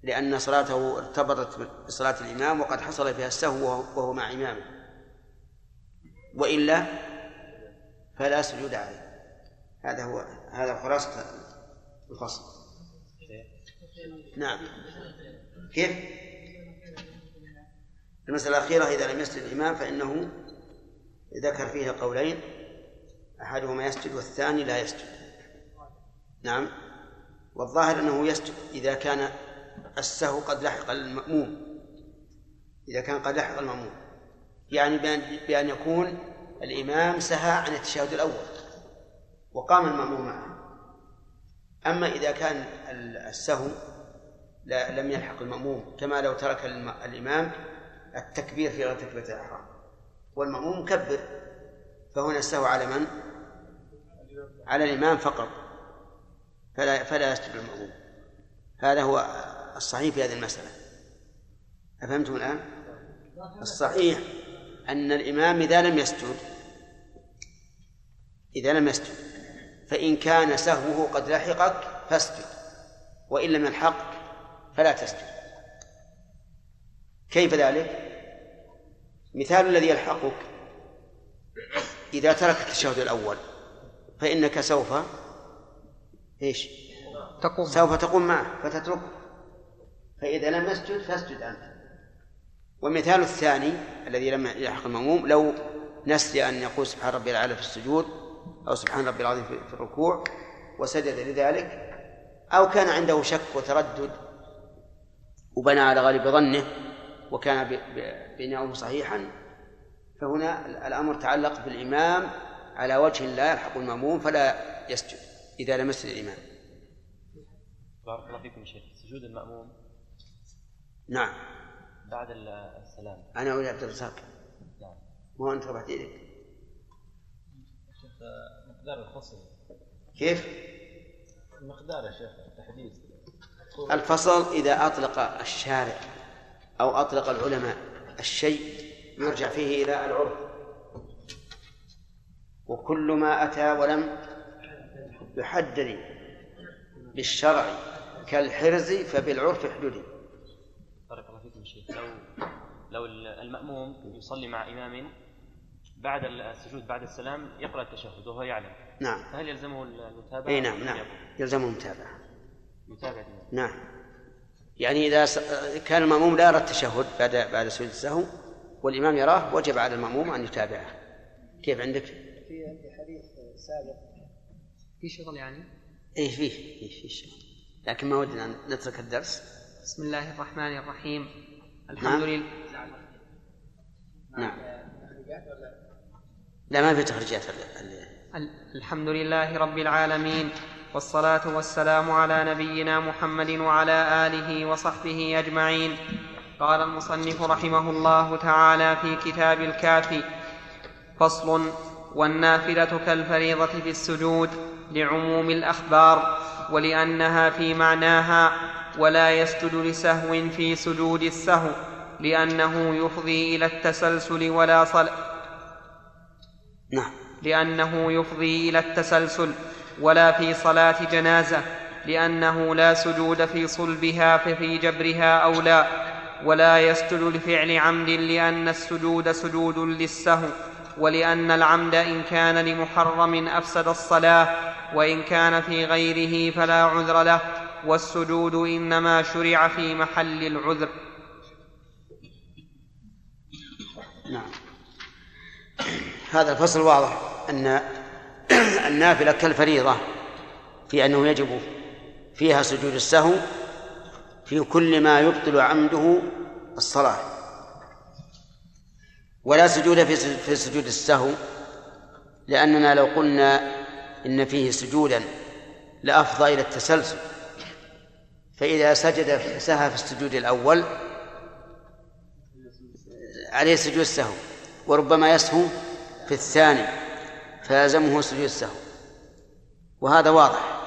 لأن صلاته ارتبطت بصلاة الإمام وقد حصل فيها السهو وهو مع إمامه. وإلا فلا سجود عليه. هذا هو هذا خلاصة الفصل. نعم. كيف؟ المسألة الأخيرة إذا لم يسجد الإمام فإنه ذكر فيها قولين. أحدهما يسجد والثاني لا يسجد. نعم. والظاهر أنه يسجد إذا كان السهو قد لحق المأموم. إذا كان قد لحق المأموم. يعني بأن يكون الإمام سهى عن التشهد الأول وقام المأموم معه. أما إذا كان السهو لا لم يلحق المأموم كما لو ترك الإمام التكبير في غير تكبيرة الإحرام. والمأموم مكبر. فهنا السهو على من؟ على الإمام فقط. فلا فلا يسجد المأموم. هذا هو الصحيح في هذه المسألة أفهمتم الآن؟ الصحيح أن الإمام إذا لم يسجد إذا لم يسجد فإن كان سهوه قد لحقك فاسجد وإن لم يلحقك فلا تسجد كيف ذلك؟ مثال الذي يلحقك إذا ترك التشهد الأول فإنك سوف إيش؟ تقوم سوف تقوم معه فتتركه فإذا لم يسجد فاسجد أنت. والمثال الثاني الذي لم يلحق المأموم لو نسي أن يقول سبحان ربي الأعلى في السجود أو سبحان ربي العظيم في الركوع وسجد لذلك أو كان عنده شك وتردد وبنى على غالب ظنه وكان بناؤه صحيحا فهنا الأمر تعلق بالإمام على وجه لا يلحق المأموم فلا يسجد إذا لم يسجد الإمام. بارك الله فيكم شيخ. سجود المأموم نعم. بعد السلام. أنا أولي عبد الرزاق. نعم. مو أنت رفعت شيخ مقدار الفصل. كيف؟ المقدار يا شيخ التحديد الفصل إذا أطلق الشارع أو أطلق العلماء الشيء يرجع فيه إلى العرف. وكل ما أتى ولم يحدد بالشرع كالحرز فبالعرف احدد بارك الله فيكم شيخ لو لو المأموم يصلي مع إمام بعد السجود بعد السلام يقرأ التشهد وهو يعلم. نعم. فهل يلزمه المتابعة؟ اي نعم نعم. يلزمه المتابعة. يتابع نعم. يعني إذا كان المأموم لا يرى التشهد بعد بعد سجود السهو والإمام يراه وجب على المأموم أن يتابعه. كيف عندك؟ في عندي حديث سابق. في شغل يعني؟ إيه فيه فيه فيه شيء لكن ما ودنا أن نترك الدرس. بسم الله الرحمن الرحيم. الحمد. لله نعم لا ما في تخريجات ال- الحمد لله رب العالمين والصلاة والسلام على نبينا محمد وعلى آله وصحبه أجمعين قال المصنف رحمه الله تعالى في كتاب الكافي فصل والنافلة كالفريضة في السجود لعموم الأخبار ولأنها في معناها ولا يسجد لسهو في سجود السهو لأنه يفضي إلى التسلسل ولا صل نعم. لأنه يفضي إلى التسلسل ولا في صلاة جنازة لأنه لا سجود في صلبها ففي جبرها أولى ولا يسجد لفعل عمد لأن السجود سجود للسهو ولأن العمد إن كان لمحرم أفسد الصلاة وإن كان في غيره فلا عذر له. والسجود إنما شرع في محل العذر. نعم. هذا الفصل واضح أن النافلة كالفريضة في أنه يجب فيها سجود السهو في كل ما يبطل عمده الصلاة. ولا سجود في سجود السهو لأننا لو قلنا إن فيه سجودا لأفضى إلى التسلسل. فإذا سجد سهى في السجود الأول عليه سجود السهو وربما يسهو في الثاني فيلزمه سجود السهو. وهذا واضح.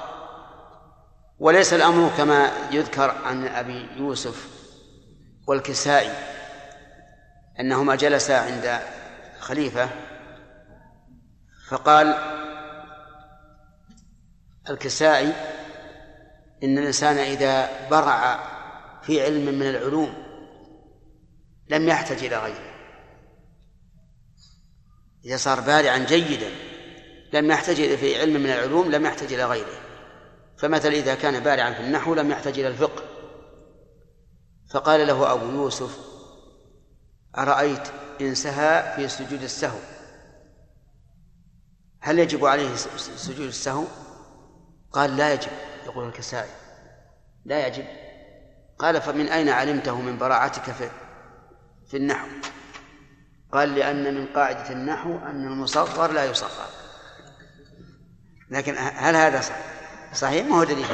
وليس الأمر كما يذكر عن أبي يوسف والكسائي أنهما جلسا عند خليفة فقال الكسائي إن الإنسان إذا برع في علم من العلوم لم يحتج إلى غيره. إذا صار بارعا جيدا لم يحتج في علم من العلوم لم يحتج إلى غيره. فمثلا إذا كان بارعا في النحو لم يحتج إلى الفقه. فقال له أبو يوسف أرأيت إن سهى في سجود السهو؟ هل يجب عليه سجود السهو؟ قال لا يجب. يقول الكسائي لا يجب. قال فمن أين علمته من براعتك في في النحو؟ قال لأن من قاعدة النحو أن المصغر لا يصغر. لكن هل هذا صح؟ صحيح ما هو دليل.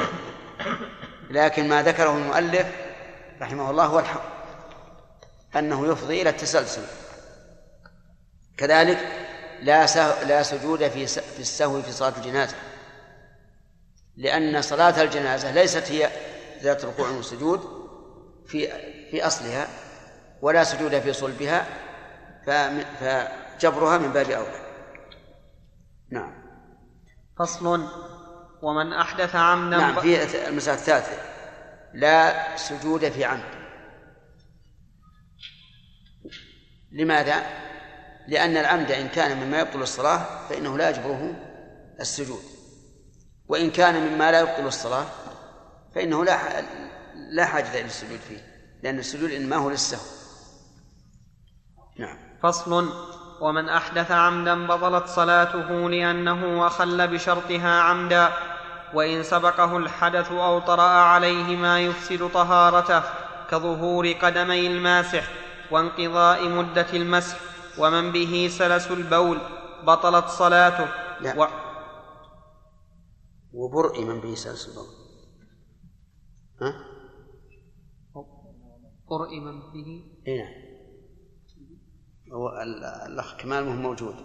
لكن ما ذكره المؤلف رحمه الله هو الحق. أنه يفضي إلى التسلسل. كذلك لا لا سجود في في السهو في صلاة الجنازة. لأن صلاة الجنازة ليست هي ذات ركوع وسجود في في أصلها ولا سجود في صلبها فجبرها من باب أولى. نعم. فصل. ومن أحدث عمدا نعم في المسألة الثالثة. لا سجود في عمد. لماذا؟ لأن العمد إن كان مما يبطل الصلاة فإنه لا يجبره السجود. وإن كان مما لا يبطل الصلاة فإنه لا لا حاجة إلى السجود فيه لأن السجود إنما هو للسهو نعم فصل ومن أحدث عمدا بطلت صلاته لأنه أخل بشرطها عمدا وإن سبقه الحدث أو طرأ عليه ما يفسد طهارته كظهور قدمي الماسح وانقضاء مدة المسح ومن به سلس البول بطلت صلاته لا. و... وبرء من به سلس البول ها؟ قرئ من به. إي نعم. هو ال- الأخ كمال مو موجود.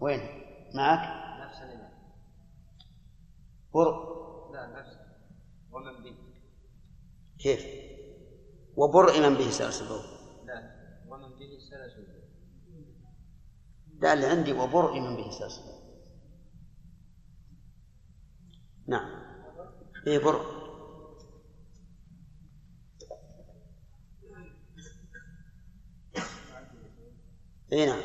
وين؟ معك؟ نفس الإمام برء. لا نفس. ومن به. كيف؟ وبرء من به سلس البول لا ومن به سلس لا اللي عندي وبرء من به سلس البول نعم. إيه برء إي نعم.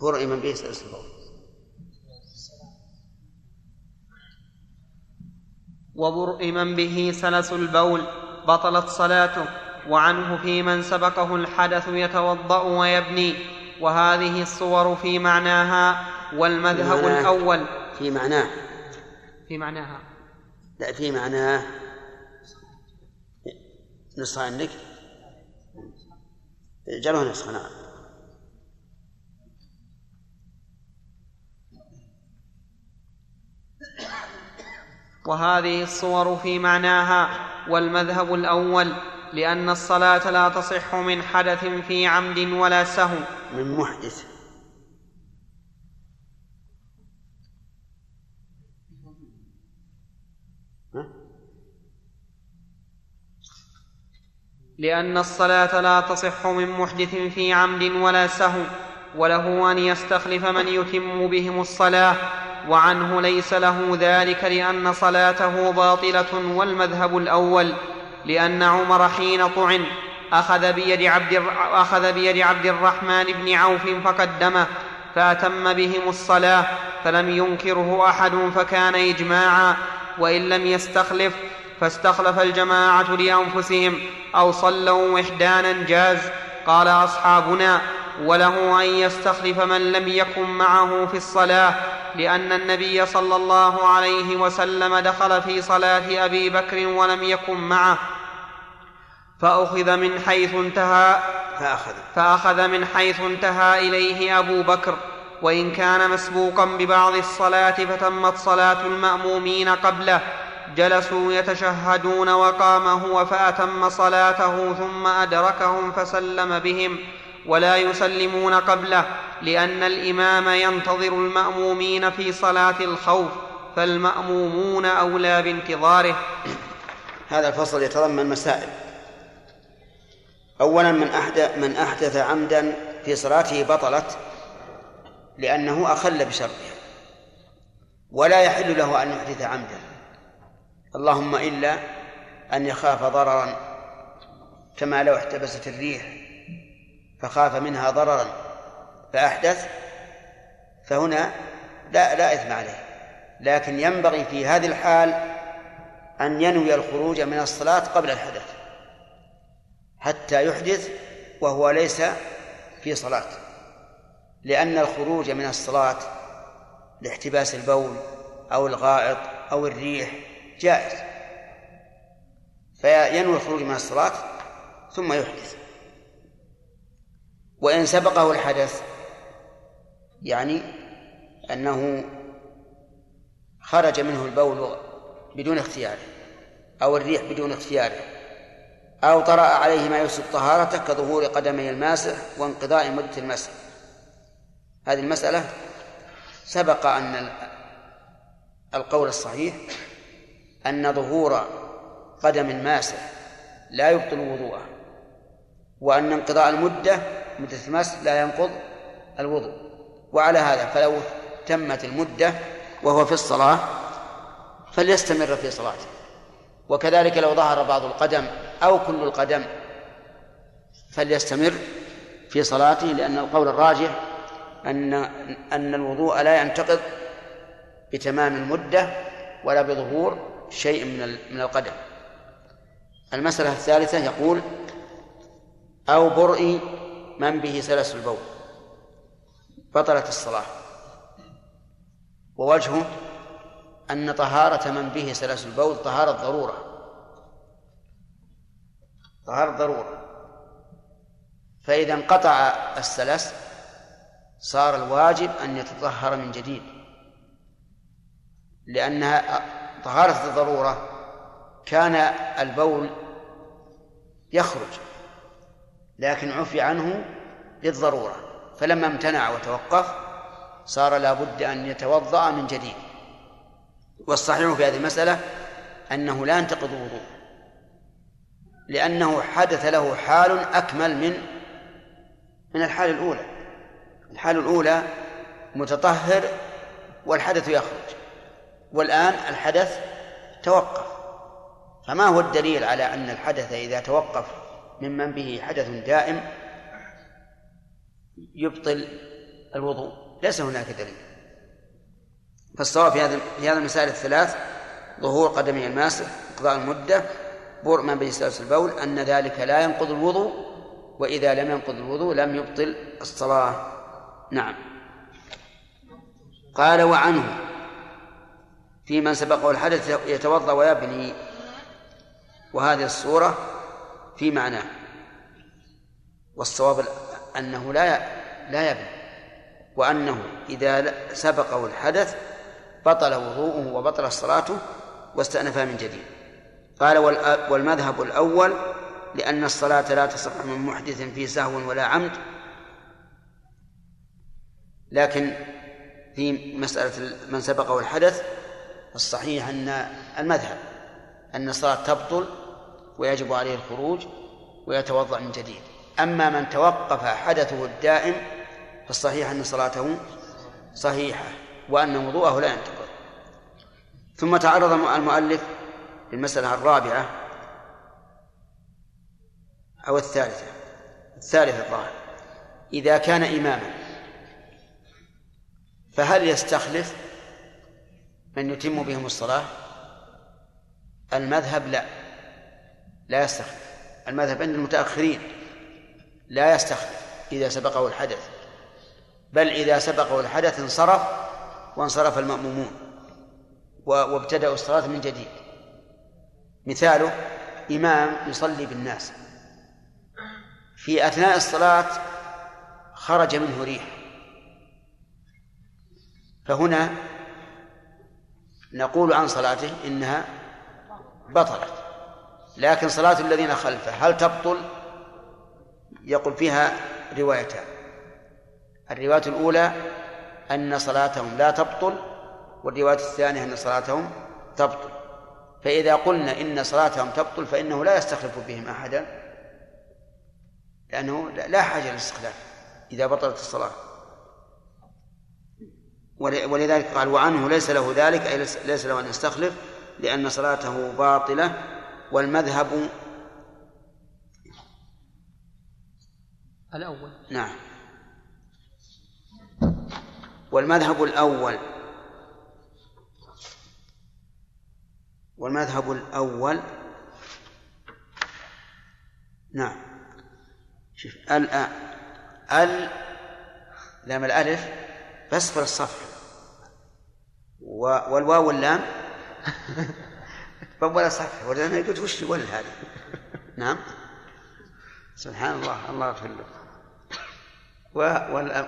برء من به سلس وبرء من به سلس البول بطلت صلاته وعنه في من سبقه الحدث يتوضأ ويبني. وهذه الصور في معناها والمذهب معناه الأول. في معناه في معناها. لا في معناه نسخة عندك جعلوها نسخة نعم وهذه الصور في معناها والمذهب الأول لأن الصلاة لا تصح من حدث في عمد ولا سهو من محدث ها؟ لأن الصلاة لا تصح من محدث في عمد ولا سهو وله أن يستخلف من يتم بهم الصلاة وعنه ليس له ذلك لأن صلاته باطلة والمذهب الأول لأن عمر حين طعن أخذ بيد عبد, أخذ بيد عبد الرحمن بن عوف فقدمه فأتم بهم الصلاة فلم ينكره أحد فكان إجماعا وإن لم يستخلف فاستخلف الجماعة لأنفسهم أو صلوا وحدانا جاز قال أصحابنا وله أن يستخلف من لم يكن معه في الصلاة لأن النبي صلى الله عليه وسلم دخل في صلاة أبي بكر ولم يكن معه. فأخذ من حيث انتهى فأخذ. فأخذ من حيث انتهى إليه أبو بكر. وإن كان مسبوقا ببعض الصلاة فتمت صلاة المأمومين قبله جلسوا يتشهدون وقام هو فأتم صلاته ثم أدركهم فسلم بهم. ولا يسلمون قبله لأن الإمام ينتظر المأمومين في صلاة الخوف فالمأمومون أولى بانتظاره. هذا الفصل يتضمن مسائل. أولا من أحدث من أحدث عمدا في صلاته بطلت لأنه أخل بشرطها ولا يحل له أن يحدث عمدا. اللهم إلا أن يخاف ضررا كما لو احتبست الريح. فخاف منها ضررا فأحدث فهنا لا لا إثم عليه. لكن ينبغي في هذه الحال أن ينوي الخروج من الصلاة قبل الحدث حتى يحدث وهو ليس في صلاة لأن الخروج من الصلاة لاحتباس البول أو الغائط أو الريح جائز فينوي الخروج من الصلاة ثم يحدث. وإن سبقه الحدث يعني أنه خرج منه البول بدون اختياره أو الريح بدون اختياره أو طرأ عليه ما يفسد طهارته كظهور قدمي الماسح وانقضاء مدة المسح. هذه المسألة سبق أن ال- القول الصحيح أن ظهور قدم الماسح لا يبطل وضوءه وأن انقضاء المدة مدة المسح لا ينقض الوضوء. وعلى هذا فلو تمت المدة وهو في الصلاة فليستمر في صلاته. وكذلك لو ظهر بعض القدم أو كل القدم فليستمر في صلاته لأن القول الراجح أن أن الوضوء لا ينتقض بتمام المدة ولا بظهور شيء من من القدم. المسألة الثالثة يقول أو برء من به سلس البول. بطلت الصلاة. ووجهه أن طهارة من به سلس البول طهارة ضرورة. طهارة ضرورة. فإذا انقطع السلس صار الواجب أن يتطهر من جديد. لأنها طهارة الضرورة كان البول يخرج. لكن عفي عنه للضرورة. فلما امتنع وتوقف صار لا بد أن يتوضأ من جديد. والصحيح في هذه المسألة أنه لا ينتقض الوضوء لأنه حدث له حال أكمل من من الحال الأولى. الحال الأولى متطهر والحدث يخرج والآن الحدث توقف. فما هو الدليل على أن الحدث إذا توقف ممن به حدث دائم يبطل الوضوء. ليس هناك دليل. فالصواب في هذا في هذه المسائل الثلاث ظهور قدمي الماسح انقضاء المدة برء ما بين سلس البول أن ذلك لا ينقض الوضوء وإذا لم ينقض الوضوء لم يبطل الصلاة. نعم. قال وعنه في من سبقه الحدث يتوضأ ويبني. وهذه الصورة في معناه. والصواب أنه لا لا يبني وأنه إذا سبقه الحدث بطل وضوءه وبطل صلاته واستأنفها من جديد. قال والمذهب الأول لأن الصلاة لا تصح من محدث في سهو ولا عمد لكن في مسألة من سبقه الحدث الصحيح أن المذهب أن الصلاة تبطل ويجب عليه الخروج ويتوضأ من جديد. أما من توقف حدثه الدائم فالصحيح أن صلاته صحيحة وأن وضوءه لا ينتقض. ثم تعرض المؤلف للمسألة الرابعة أو الثالثة. الثالثة الظاهر. إذا كان إماما فهل يستخلف من يتم بهم الصلاة؟ المذهب لا. لا يستخلف. المذهب عند المتأخرين لا يستخلف إذا سبقه الحدث بل إذا سبقه الحدث انصرف وانصرف المأمومون وابتدأوا الصلاة من جديد. مثاله إمام يصلي بالناس. في أثناء الصلاة خرج منه ريح. فهنا نقول عن صلاته إنها بطلت. لكن صلاة الذين خلفه هل تبطل؟ يقول فيها روايتان. الرواية الأولى أن صلاتهم لا تبطل والرواية الثانية أن صلاتهم تبطل. فإذا قلنا إن صلاتهم تبطل فإنه لا يستخلف بهم أحدا لأنه لا حاجة للاستخلاف إذا بطلت الصلاة. ولذلك قال وعنه ليس له ذلك أي ليس له أن يستخلف لأن صلاته باطلة والمذهب الأول. نعم. والمذهب الأول. والمذهب الأول. نعم. شوف ال ال لام الألف بأسفل الصفحة والواو واللام. ولا صفحة ولا قلت وش الول هذه؟ نعم؟ سبحان الله الله يغفر له.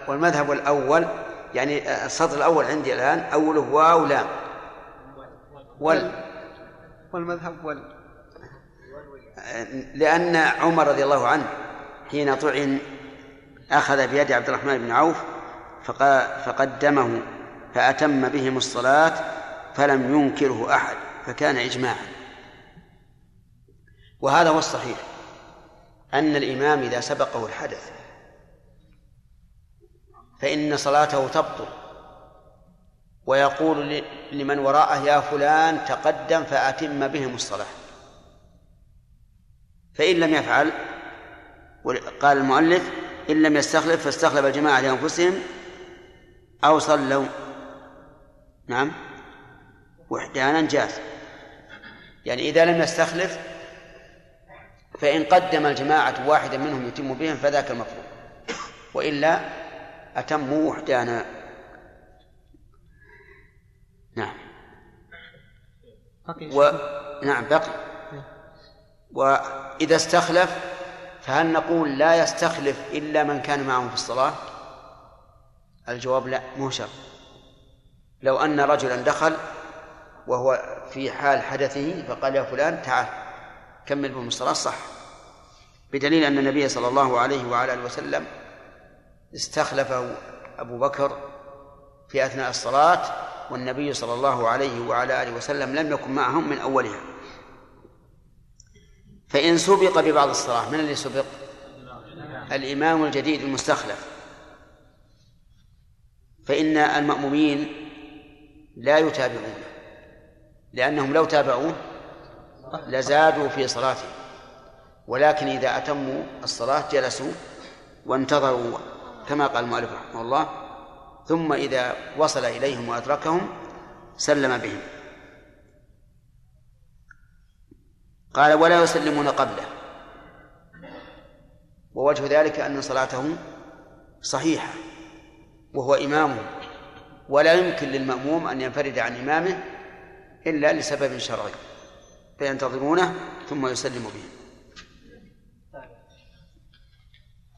والمذهب الأول يعني السطر الأول عندي الآن أوله واو لام. وال والمذهب وال لأن عمر رضي الله عنه حين طعن أخذ بيد عبد الرحمن بن عوف فقدمه فأتم بهم الصلاة فلم ينكره أحد. فكان إجماعا. وهذا هو الصحيح أن الإمام إذا سبقه الحدث فإن صلاته تبطل ويقول لمن وراءه يا فلان تقدم فأتم بهم الصلاة. فإن لم يفعل قال المؤلف إن لم يستخلف فاستخلف الجماعة لأنفسهم أو صلوا. نعم وحدانا جاز. يعني إذا لم يستخلف فإن قدم الجماعة واحدا منهم يتم بهم فذاك المطلوب وإلا أتموا وحدانا. نعم. و... نعم بقي. وإذا استخلف فهل نقول لا يستخلف إلا من كان معه في الصلاة؟ الجواب لا مو شرط. لو أن رجلا دخل وهو في حال حدثه فقال يا فلان تعال كمل بهم الصلاة صح. بدليل أن النبي صلى الله عليه وعلى آله وسلم استخلفه أبو بكر في أثناء الصلاة والنبي صلى الله عليه وعلى آله وسلم لم يكن معهم من أولها. فإن سبق ببعض الصلاة من اللي سبق؟ الإمام الجديد المستخلف. فإن المأمومين لا يتابعون. لأنهم لو تابعوه لزادوا في صلاتهم. ولكن إذا أتموا الصلاة جلسوا وانتظروا كما قال المؤلف رحمه الله ثم إذا وصل إليهم وأدركهم سلم بهم. قال ولا يسلمون قبله. ووجه ذلك أن صلاتهم صحيحة وهو إمامهم. ولا يمكن للمأموم أن ينفرد عن إمامه إلا لسبب شرعي فينتظرونه ثم يسلم به.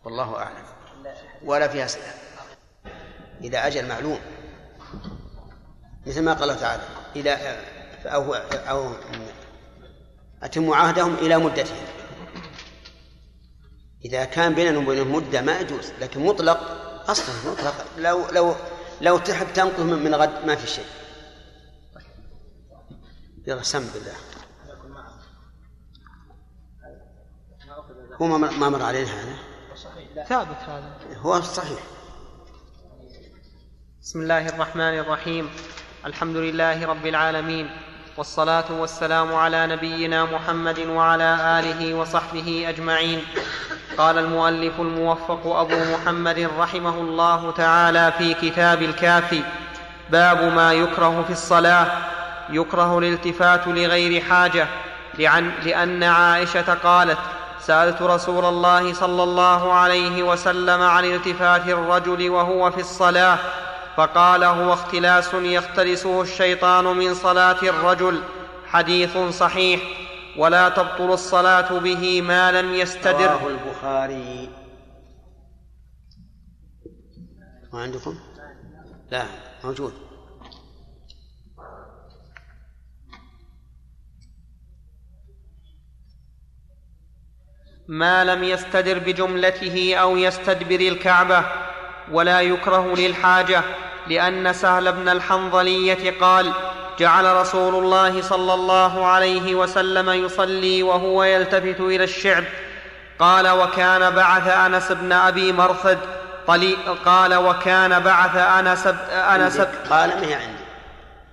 والله أعلم. ولا فيها أسئلة إلى أجل معلوم. مثل ما قال تعالى إلى أو أو أتموا عهدهم إلى مدتهم. إذا كان بيننا وبينهم مدة ما يجوز لكن مطلق أصلا مطلق. لو لو لو تحب تنقذ من غد ما في شيء. يلا سم بالله. هو ما مر علينا هذا؟ ثابت هذا. هو صحيح. بسم الله الرحمن الرحيم. الحمد لله رب العالمين والصلاة والسلام على نبينا محمد وعلى آله وصحبه أجمعين. قال المؤلف الموفق أبو محمد رحمه الله تعالى في كتاب الكافي باب ما يكره في الصلاة. يكره الالتفات لغير حاجة لأن عائشة قالت سألت رسول الله صلى الله عليه وسلم عن التفات الرجل وهو في الصلاة فقال هو اختلاس يختلسه الشيطان من صلاة الرجل حديث صحيح ولا تبطل الصلاة به ما لم يستدر. رواه البخاري. ما عندكم؟ لا موجود. ما لم يستدر بجملته أو يستدبر الكعبة ولا يكره للحاجة لأن سهل بن الحنظلية قال جعل رسول الله صلى الله عليه وسلم يصلي وهو يلتفت إلى الشعب. قال وكان بعث أنس بن أبي مرثد طلي قال وكان بعث أنس أنس قال ما هي عندي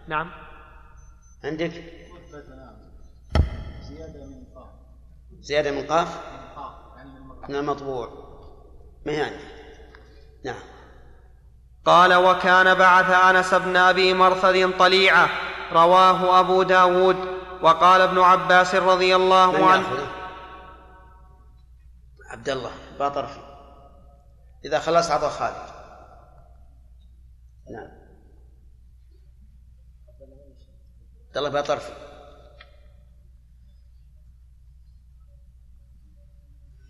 نعم. عندك؟ زيادة من زيادة من قاف؟ يعني من المطبوع. ما هي عندي نعم. قال وكان بعث أنس بن أبي مرثد طليعة رواه أبو داود وقال ابن عباس رضي الله عنه؟ عبد الله باطرفي إذا خلص عطى خالد. نعم. عبد الله باطرفي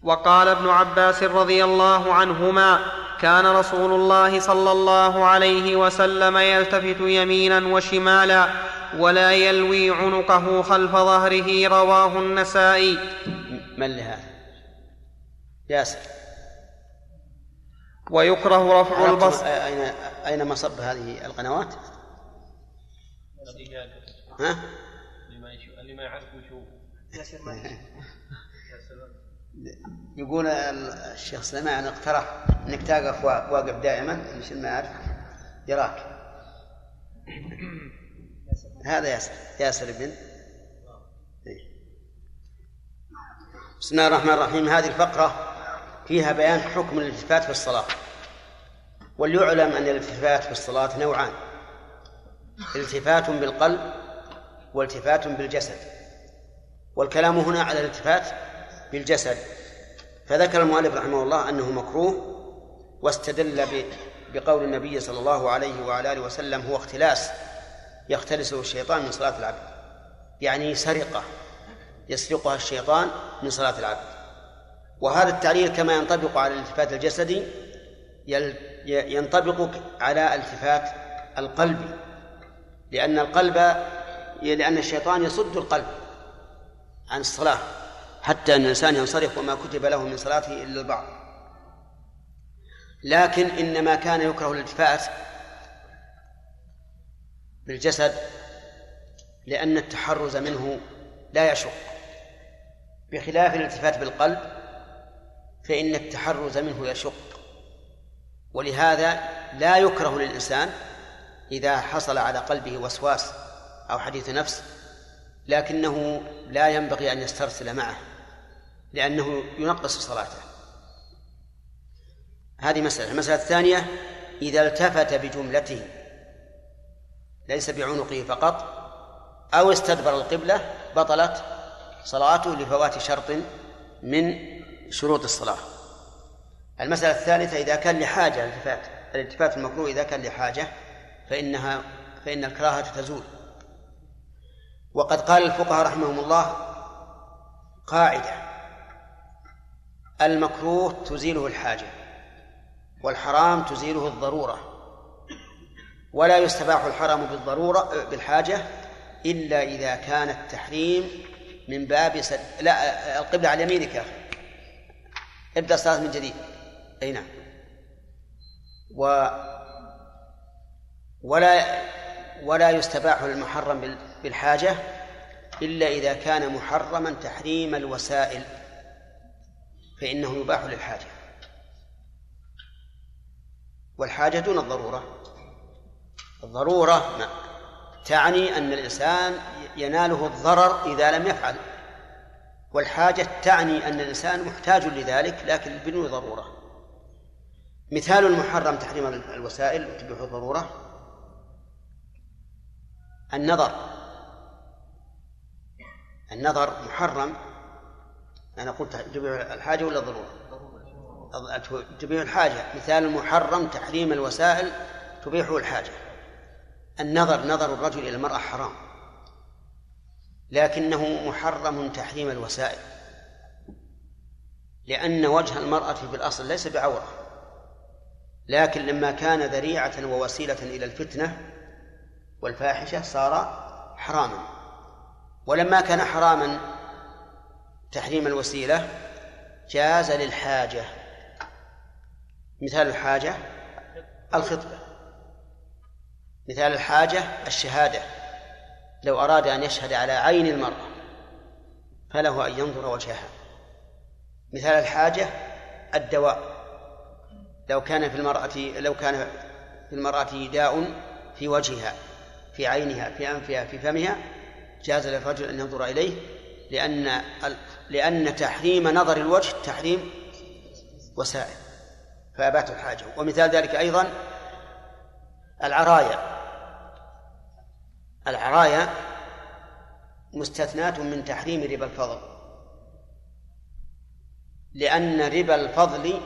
وقال ابن عباس رضي الله عنهما كان رسول الله صلى الله عليه وسلم يلتفت يمينا وشمالا ولا يلوي عنقه خلف ظهره رواه النسائي. من لهذا؟ ياسر. ويكره رفع البصر. أين أين مصب هذه القنوات؟ ها؟ اللي ما يعرف يشوف يقول الشيخ سليمان اقترح إنك تقف وا- واقف دائما عشان ما يعرف يراك. هذا ياسر ياسر بن. إيه. بسم الله الرحمن الرحيم. هذه الفقرة فيها بيان حكم الالتفات في الصلاة. وليعلم أن الالتفات في الصلاة نوعان. التفات بالقلب والتفات بالجسد. والكلام هنا على الالتفات بالجسد. فذكر المؤلف رحمه الله أنه مكروه واستدل بقول النبي صلى الله عليه وعلى آله وسلم هو اختلاس يختلسه الشيطان من صلاة العبد. يعني سرقة يسرقها الشيطان من صلاة العبد. وهذا التعليل كما ينطبق على الالتفات الجسدي ينطبق على التفات القلب لأن القلب لأن الشيطان يصد القلب عن الصلاة. حتى أن الإنسان ينصرف وما كتب له من صلاته إلا البعض. لكن إنما كان يكره الالتفات بالجسد لأن التحرز منه لا يشق. بخلاف الالتفات بالقلب فإن التحرز منه يشق. ولهذا لا يكره للإنسان إذا حصل على قلبه وسواس أو حديث نفس لكنه لا ينبغي أن يسترسل معه. لأنه ينقص صلاته. هذه مسألة. المسألة الثانية إذا التفت بجملته ليس بعنقه فقط أو استدبر القبلة بطلت صلاته لفوات شرط من شروط الصلاة. المسألة الثالثة إذا كان لحاجة الالتفات الالتفات المكروه إذا كان لحاجة فإنها فإن الكراهة تزول. وقد قال الفقهاء رحمهم الله قاعدة. المكروه تزيله الحاجة والحرام تزيله الضرورة. ولا يستباح الحرام بالضرورة بالحاجة إلا إذا كان التحريم من باب سد... لا القبلة على يمينك ابدأ الصلاة من جديد. أي نعم. و ولا ولا يستباح المحرم بالحاجة إلا إذا كان محرما تحريم الوسائل. فإنه يباح للحاجة. والحاجة دون الضرورة. الضرورة تعني أن الإنسان يناله الضرر إذا لم يفعل. والحاجة تعني أن الإنسان محتاج لذلك لكن بدون ضرورة. مثال المحرم تحريم الوسائل وتبيح الضرورة. النظر. النظر محرم أنا قلت تبيح الحاجة ولا الضرورة تبيح الحاجة. مثال المحرم تحريم الوسائل تبيحه الحاجة. النظر نظر الرجل إلى المرأة حرام. لكنه محرم تحريم الوسائل. لأن وجه المرأة في الأصل ليس بعورة. لكن لما كان ذريعة ووسيلة إلى الفتنة والفاحشة صار حراما. ولما كان حراما تحريم الوسيلة جاز للحاجة. مثال الحاجة الخطبة. مثال الحاجة الشهادة. لو أراد أن يشهد على عين المرأة فله أن ينظر وجهها. مثال الحاجة الدواء. لو كان في المرأة لو كان في المرأة داء في وجهها في عينها في أنفها في فمها جاز للرجل أن ينظر إليه لأن لأن تحريم نظر الوجه تحريم وسائل فأبات الحاجة. ومثال ذلك أيضا العرايا. العرايا مستثناة من تحريم ربا الفضل لأن ربا الفضل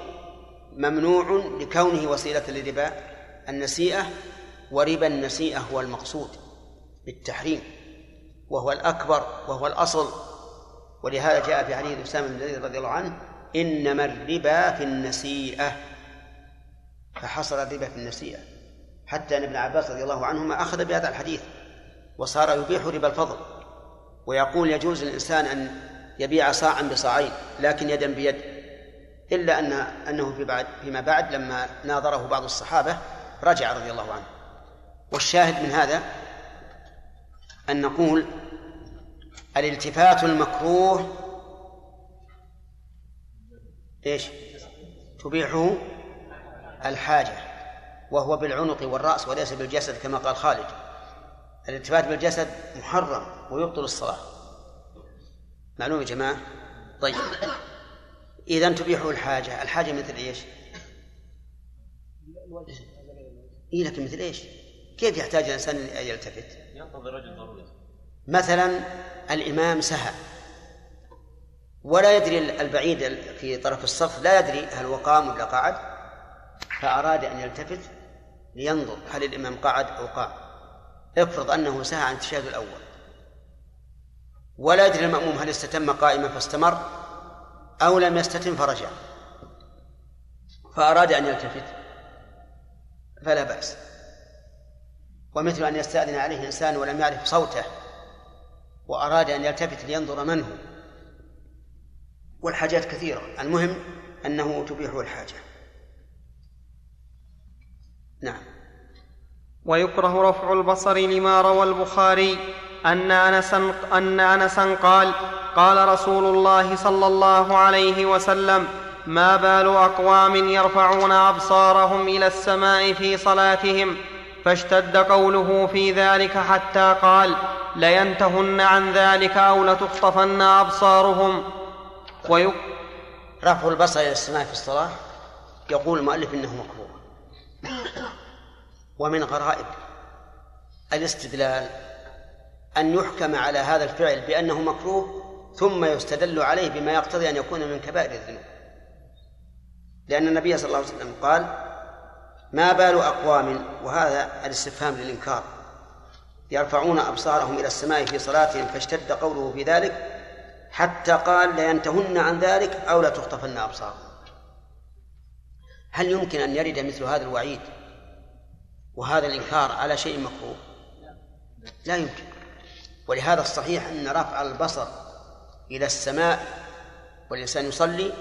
ممنوع لكونه وسيلة لربا النسيئة وربا النسيئة هو المقصود بالتحريم وهو الأكبر وهو الأصل. ولهذا جاء في حديث أسامة بن زيد رضي الله عنه إنما الربا في النسيئة. فحصل الربا في النسيئة. حتى أن ابن عباس رضي الله عنهما أخذ بهذا الحديث وصار يبيح ربا الفضل. ويقول يجوز للإنسان أن يبيع صاعا بصاعين لكن يدا بيد إلا أن أنه في بعد فيما بعد لما ناظره بعض الصحابة رجع رضي الله عنه. والشاهد من هذا أن نقول الالتفات المكروه إيش؟ تبيحه الحاجة وهو بالعنق والرأس وليس بالجسد كما قال خالد. الالتفات بالجسد محرم ويبطل الصلاة. معلوم يا جماعة؟ طيب. إذا تبيحه الحاجة الحاجة مثل إيش؟ إيه لكن مثل إيش؟ كيف يحتاج الإنسان أن يلتفت؟ ينتظر رجل ضروري. مثلا الإمام سهى. ولا يدري البعيد في طرف الصف لا يدري هل هو قام ولا قعد فأراد أن يلتفت لينظر هل الإمام قعد أو قام. افرض أنه سهى عن التشهد الأول. ولا يدري المأموم هل استتم قائما فاستمر أو لم يستتم فرجع. فأراد أن يلتفت. فلا بأس. ومثل أن يستأذن عليه إنسان ولم يعرف صوته وأراد أن يلتفت لينظر من هو والحاجات كثيرة. المهم أنه تبيح الحاجة. نعم. ويكره رفع البصر لما روى البخاري أن أنسا أن أنسا قال قال رسول الله صلى الله عليه وسلم ما بال أقوام يرفعون أبصارهم إلى السماء في صلاتهم فاشتد قوله في ذلك حتى قال لينتهن عن ذلك أو لتخطفن أبصارهم. ويك رفع البصر إلى السماء في الصلاة. يقول المؤلف إنه مكروه ومن غرائب الاستدلال أن يحكم على هذا الفعل بأنه مكروه ثم يستدل عليه بما يقتضي أن يكون من كبائر الذنوب. لأن النبي صلى الله عليه وسلم قال ما بال أقوام وهذا الاستفهام للإنكار. يرفعون أبصارهم إلى السماء في صلاتهم فاشتد قوله في ذلك حتى قال لينتهن عن ذلك أو لا تخطفن أبصارهم. هل يمكن أن يرد مثل هذا الوعيد وهذا الإنكار على شيء مكروه؟ لا يمكن. ولهذا الصحيح أن رفع البصر إلى السماء والإنسان يصلي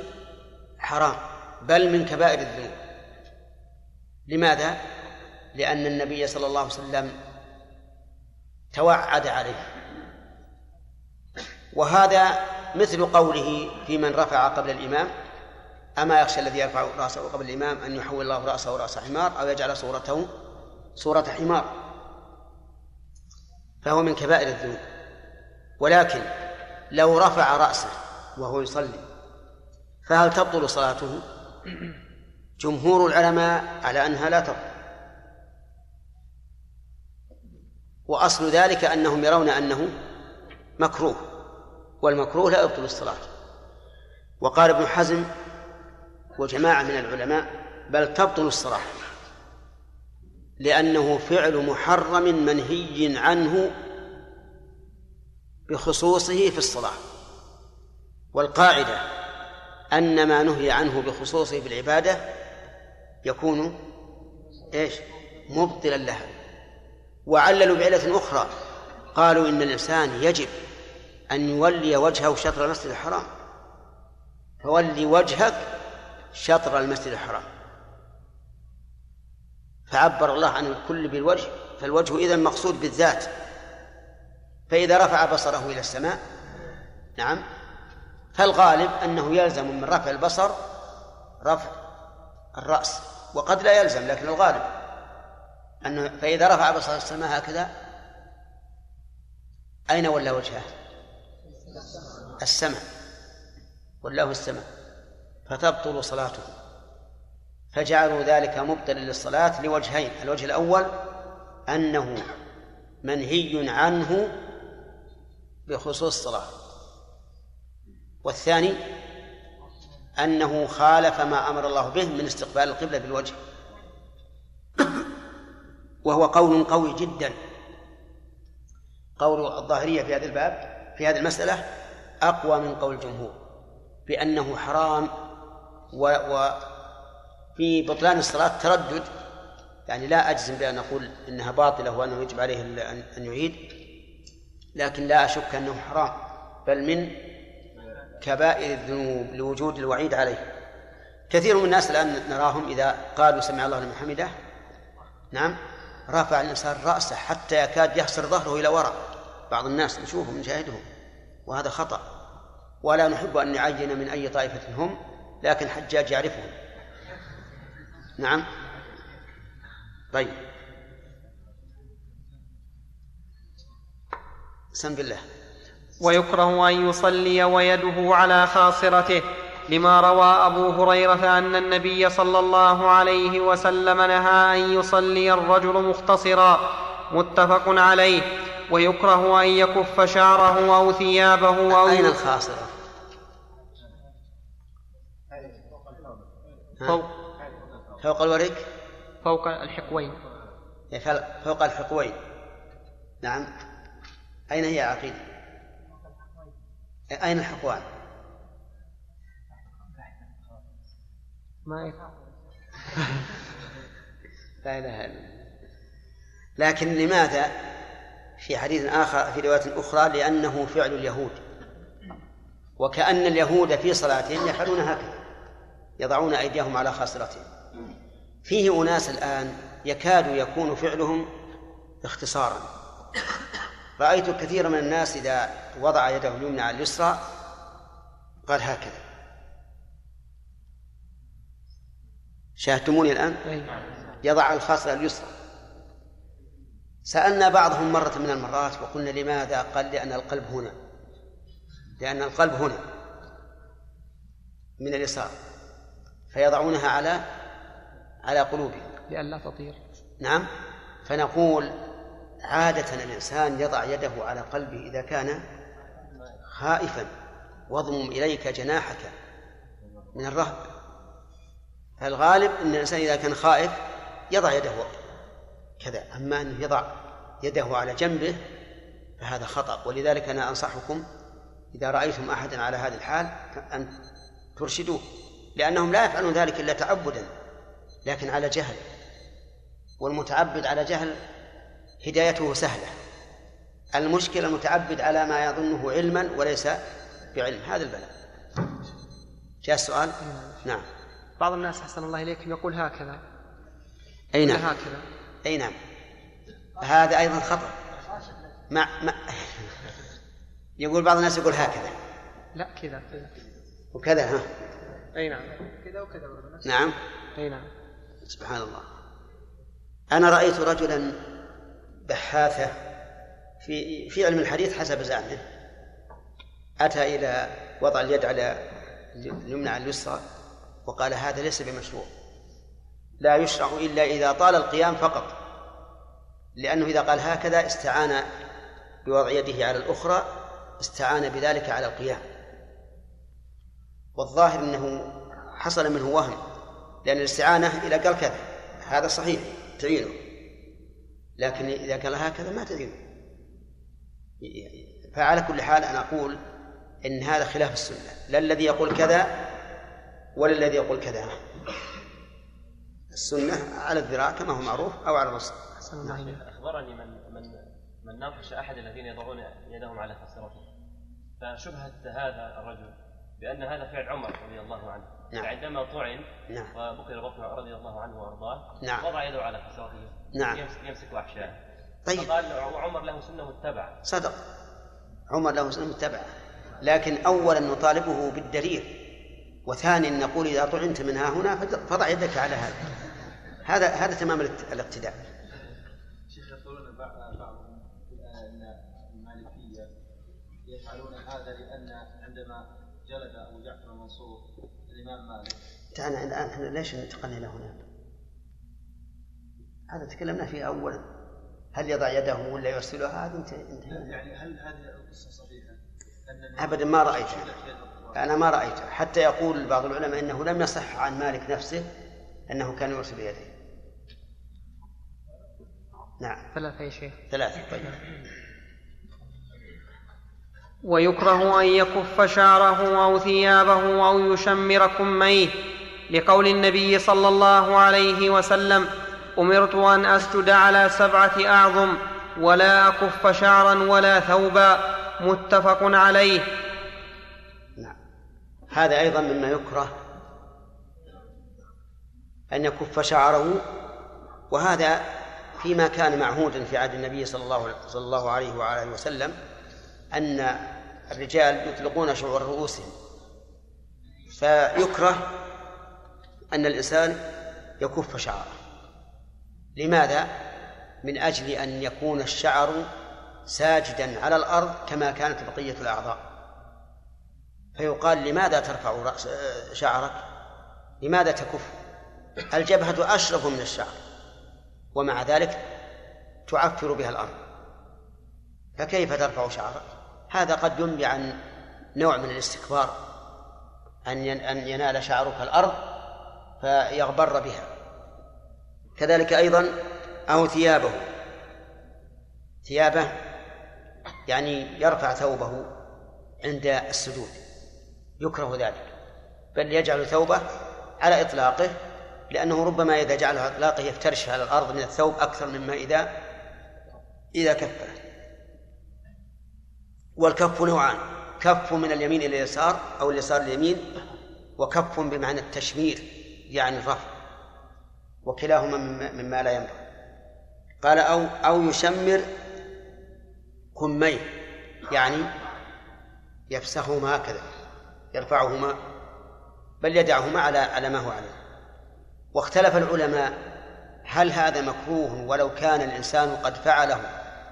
حرام بل من كبائر الذنوب. لماذا؟ لأن النبي صلى الله عليه وسلم توعد عليه وهذا مثل قوله في من رفع قبل الإمام أما يخشى الذي يرفع رأسه قبل الإمام أن يحول الله رأسه رأس حمار أو يجعل صورته صورة حمار فهو من كبائر الذنوب ولكن لو رفع رأسه وهو يصلي فهل تبطل صلاته؟ جمهور العلماء على أنها لا تبطل وأصل ذلك أنهم يرون أنه مكروه والمكروه لا يبطل الصلاة. وقال ابن حزم وجماعة من العلماء بل تبطل الصلاة لأنه فعل محرم منهي عنه بخصوصه في الصلاة. والقاعدة أن ما نهي عنه بخصوصه في العبادة يكون إيش؟ مبطلا لها. وعللوا بعلة أخرى. قالوا إن الإنسان يجب أن يولي وجهه شطر المسجد الحرام. فولي وجهك شطر المسجد الحرام. فعبر الله عن الكل بالوجه. فالوجه إذا مقصود بالذات. فإذا رفع بصره إلى السماء نعم فالغالب أنه يلزم من رفع البصر رفع الرأس وقد لا يلزم لكن الغالب أنه فإذا رفع بصر السماء هكذا أين ولا وجهه؟ السماء ولاه السماء فتبطل صلاته فجعلوا ذلك مبطلا للصلاة لوجهين الوجه الأول أنه منهي عنه بخصوص الصلاة والثاني أنه خالف ما أمر الله به من استقبال القبلة بالوجه. وهو قول قوي جدا. قول الظاهرية في هذا الباب في هذه المسألة أقوى من قول الجمهور بأنه حرام و, و في بطلان الصلاة تردد. يعني لا أجزم بأن أقول إنها باطلة وأنه يجب عليه أن يعيد لكن لا أشك أنه حرام. بل من كبائر الذنوب لوجود الوعيد عليه. كثير من الناس الآن نراهم إذا قالوا سمع الله لمن حمده. نعم. رفع الإنسان رأسه حتى يكاد يخسر ظهره إلى وراء. بعض الناس نشوفهم نشاهدهم. وهذا خطأ. ولا نحب أن نعين من أي طائفة هم لكن حجاج يعرفهم. نعم. طيب. سم بالله. ويكره أن يصلي ويده على خاصرته لما روى أبو هريرة أن النبي صلى الله عليه وسلم نهى أن يصلي الرجل مختصرا متفق عليه ويكره أن يكف شعره أو ثيابه أو أين الخاصرة؟ فوق. فوق الورك فوق الحقوين. فوق الحقوين. نعم. أين هي عقيدة؟ أين الحقوان ما لا إله إلا لكن لماذا في حديث آخر في رواية أخرى لأنه فعل اليهود؟ وكأن اليهود في صلاتهم يفعلون هكذا يضعون أيديهم على خاصرتهم. فيه أناس الآن يكاد يكون فعلهم اختصارا. رأيت كثيرا من الناس إذا وضع يده اليمنى على اليسرى قال هكذا. شاهدتموني الآن؟ يضع الخاصرة اليسرى. سألنا بعضهم مرة من المرات وقلنا لماذا؟ قال لأن القلب هنا. لأن القلب هنا. من اليسار فيضعونها على على قلوبهم. لئلا تطير. نعم. فنقول عادة الإنسان يضع يده على قلبه إذا كان خائفا. واضمم إليك جناحك من الرهب. فالغالب أن الإنسان إذا كان خائف يضع يده كذا. أما أن يضع يده على جنبه فهذا خطأ. ولذلك أنا أنصحكم إذا رأيتم أحدا على هذه الحال أن ترشدوه لأنهم لا يفعلون ذلك إلا تعبدا لكن على جهل. والمتعبد على جهل هدايته سهلة. المشكلة المتعبد على ما يظنه علما وليس بعلم. هذا البلاء. جاء السؤال؟ نعم. بعض الناس أحسن الله إليكم يقول هكذا. أي نعم. هكذا. أي نعم. هذا أيضا خطأ. ما ما يقول بعض الناس يقول هكذا. لا كذا كذا. وكذا ها. أي نعم. كذا وكذا. نعم. أي نعم. سبحان الله. أنا رأيت رجلا بحاثة في في علم الحديث حسب زعمه. أتى إلى وضع اليد على اليمنى على اليسرى وقال هذا ليس بمشروع. لا يشرع إلا إذا طال القيام فقط. لأنه إذا قال هكذا استعان بوضع يده على الأخرى استعان بذلك على القيام. والظاهر أنه حصل منه وهم لأن الاستعانة إذا قال كذا هذا صحيح تعينه. لكن إذا قال هكذا ما تعينه فعلى كل حال أنا أقول إن هذا خلاف السنة. لا الذي يقول كذا ولا الذي يقول كذا. السنة على الذراع كما هو معروف أو على الرسل أخبرني من من من ناقش أحد الذين يضعون يدهم على خسرته فشبهة هذا الرجل بأن هذا فعل عمر رضي الله عنه. نعم. فعندما طعن نعم. وبكر بطنه رضي الله عنه وأرضاه نعم. وضع يده على خسرته نعم. يمسك, يمسك أحشائه طيب. فقال عمر له سنة متبعة. صدق. عمر له سنة متبعة. لكن أولا نطالبه بالدليل وثانيا نقول إذا طعنت منها هنا فضع يدك على هذا. هذا هذا تمام الاقتداء شيخ يقولون بعضهم ان المالكية يفعلون هذا لأن عندما جلد أبو جعفر المنصور الإمام مالك. تعال الآن إحنا ليش انتقلنا إلى هنا؟ هذا تكلمنا فيه اولا هل يضع يده ولا يرسلها هذه انت يعني هل هذه القصة صحيحة؟ أن ابدا ما رايتها أنا ما رايتها حتى يقول بعض العلماء إنه لم يصح عن مالك نفسه أنه كان يرسل يديه نعم. ثلاثة يا شيخ. ثلاثة. طيب. ويكره أن يكف شعره أو ثيابه أو يشمر كميه لقول النبي صلى الله عليه وسلم أمرت أن أسجد على سبعة أعظم ولا أكف شعرا ولا ثوبا. متفق عليه. نعم. هذا أيضا مما يكره أن يكف شعره وهذا فيما كان معهودا في عهد النبي صلى الله صلى الله عليه وعلى وسلم أن الرجال يطلقون شعور رؤوسهم. فيكره أن الإنسان يكف شعره. لماذا؟ من أجل أن يكون الشعر ساجدا على الأرض كما كانت بقية الأعضاء. فيقال لماذا ترفع رأس شعرك؟ لماذا تكف؟ الجبهة أشرف من الشعر ومع ذلك تعفر بها الأرض. فكيف ترفع شعرك؟ هذا قد ينبي عن نوع من الاستكبار أن أن ينال شعرك الأرض فيغبر بها. كذلك أيضا أو ثيابه. ثيابه يعني يرفع ثوبه عند السجود. يكره ذلك. بل يجعل ثوبه على إطلاقه لأنه ربما إذا جعله إطلاقه يفترش على الأرض من الثوب أكثر مما إذا إذا كفه. والكف نوعان كف من اليمين إلى اليسار أو اليسار اليمين وكف بمعنى التشمير يعني الرفع. وكلاهما مما لا ينبغي. قال أو أو يشمر كميه يعني يفسخهما هكذا يرفعهما بل يدعهما على على ما هو عليه. واختلف العلماء هل هذا مكروه ولو كان الإنسان قد فعله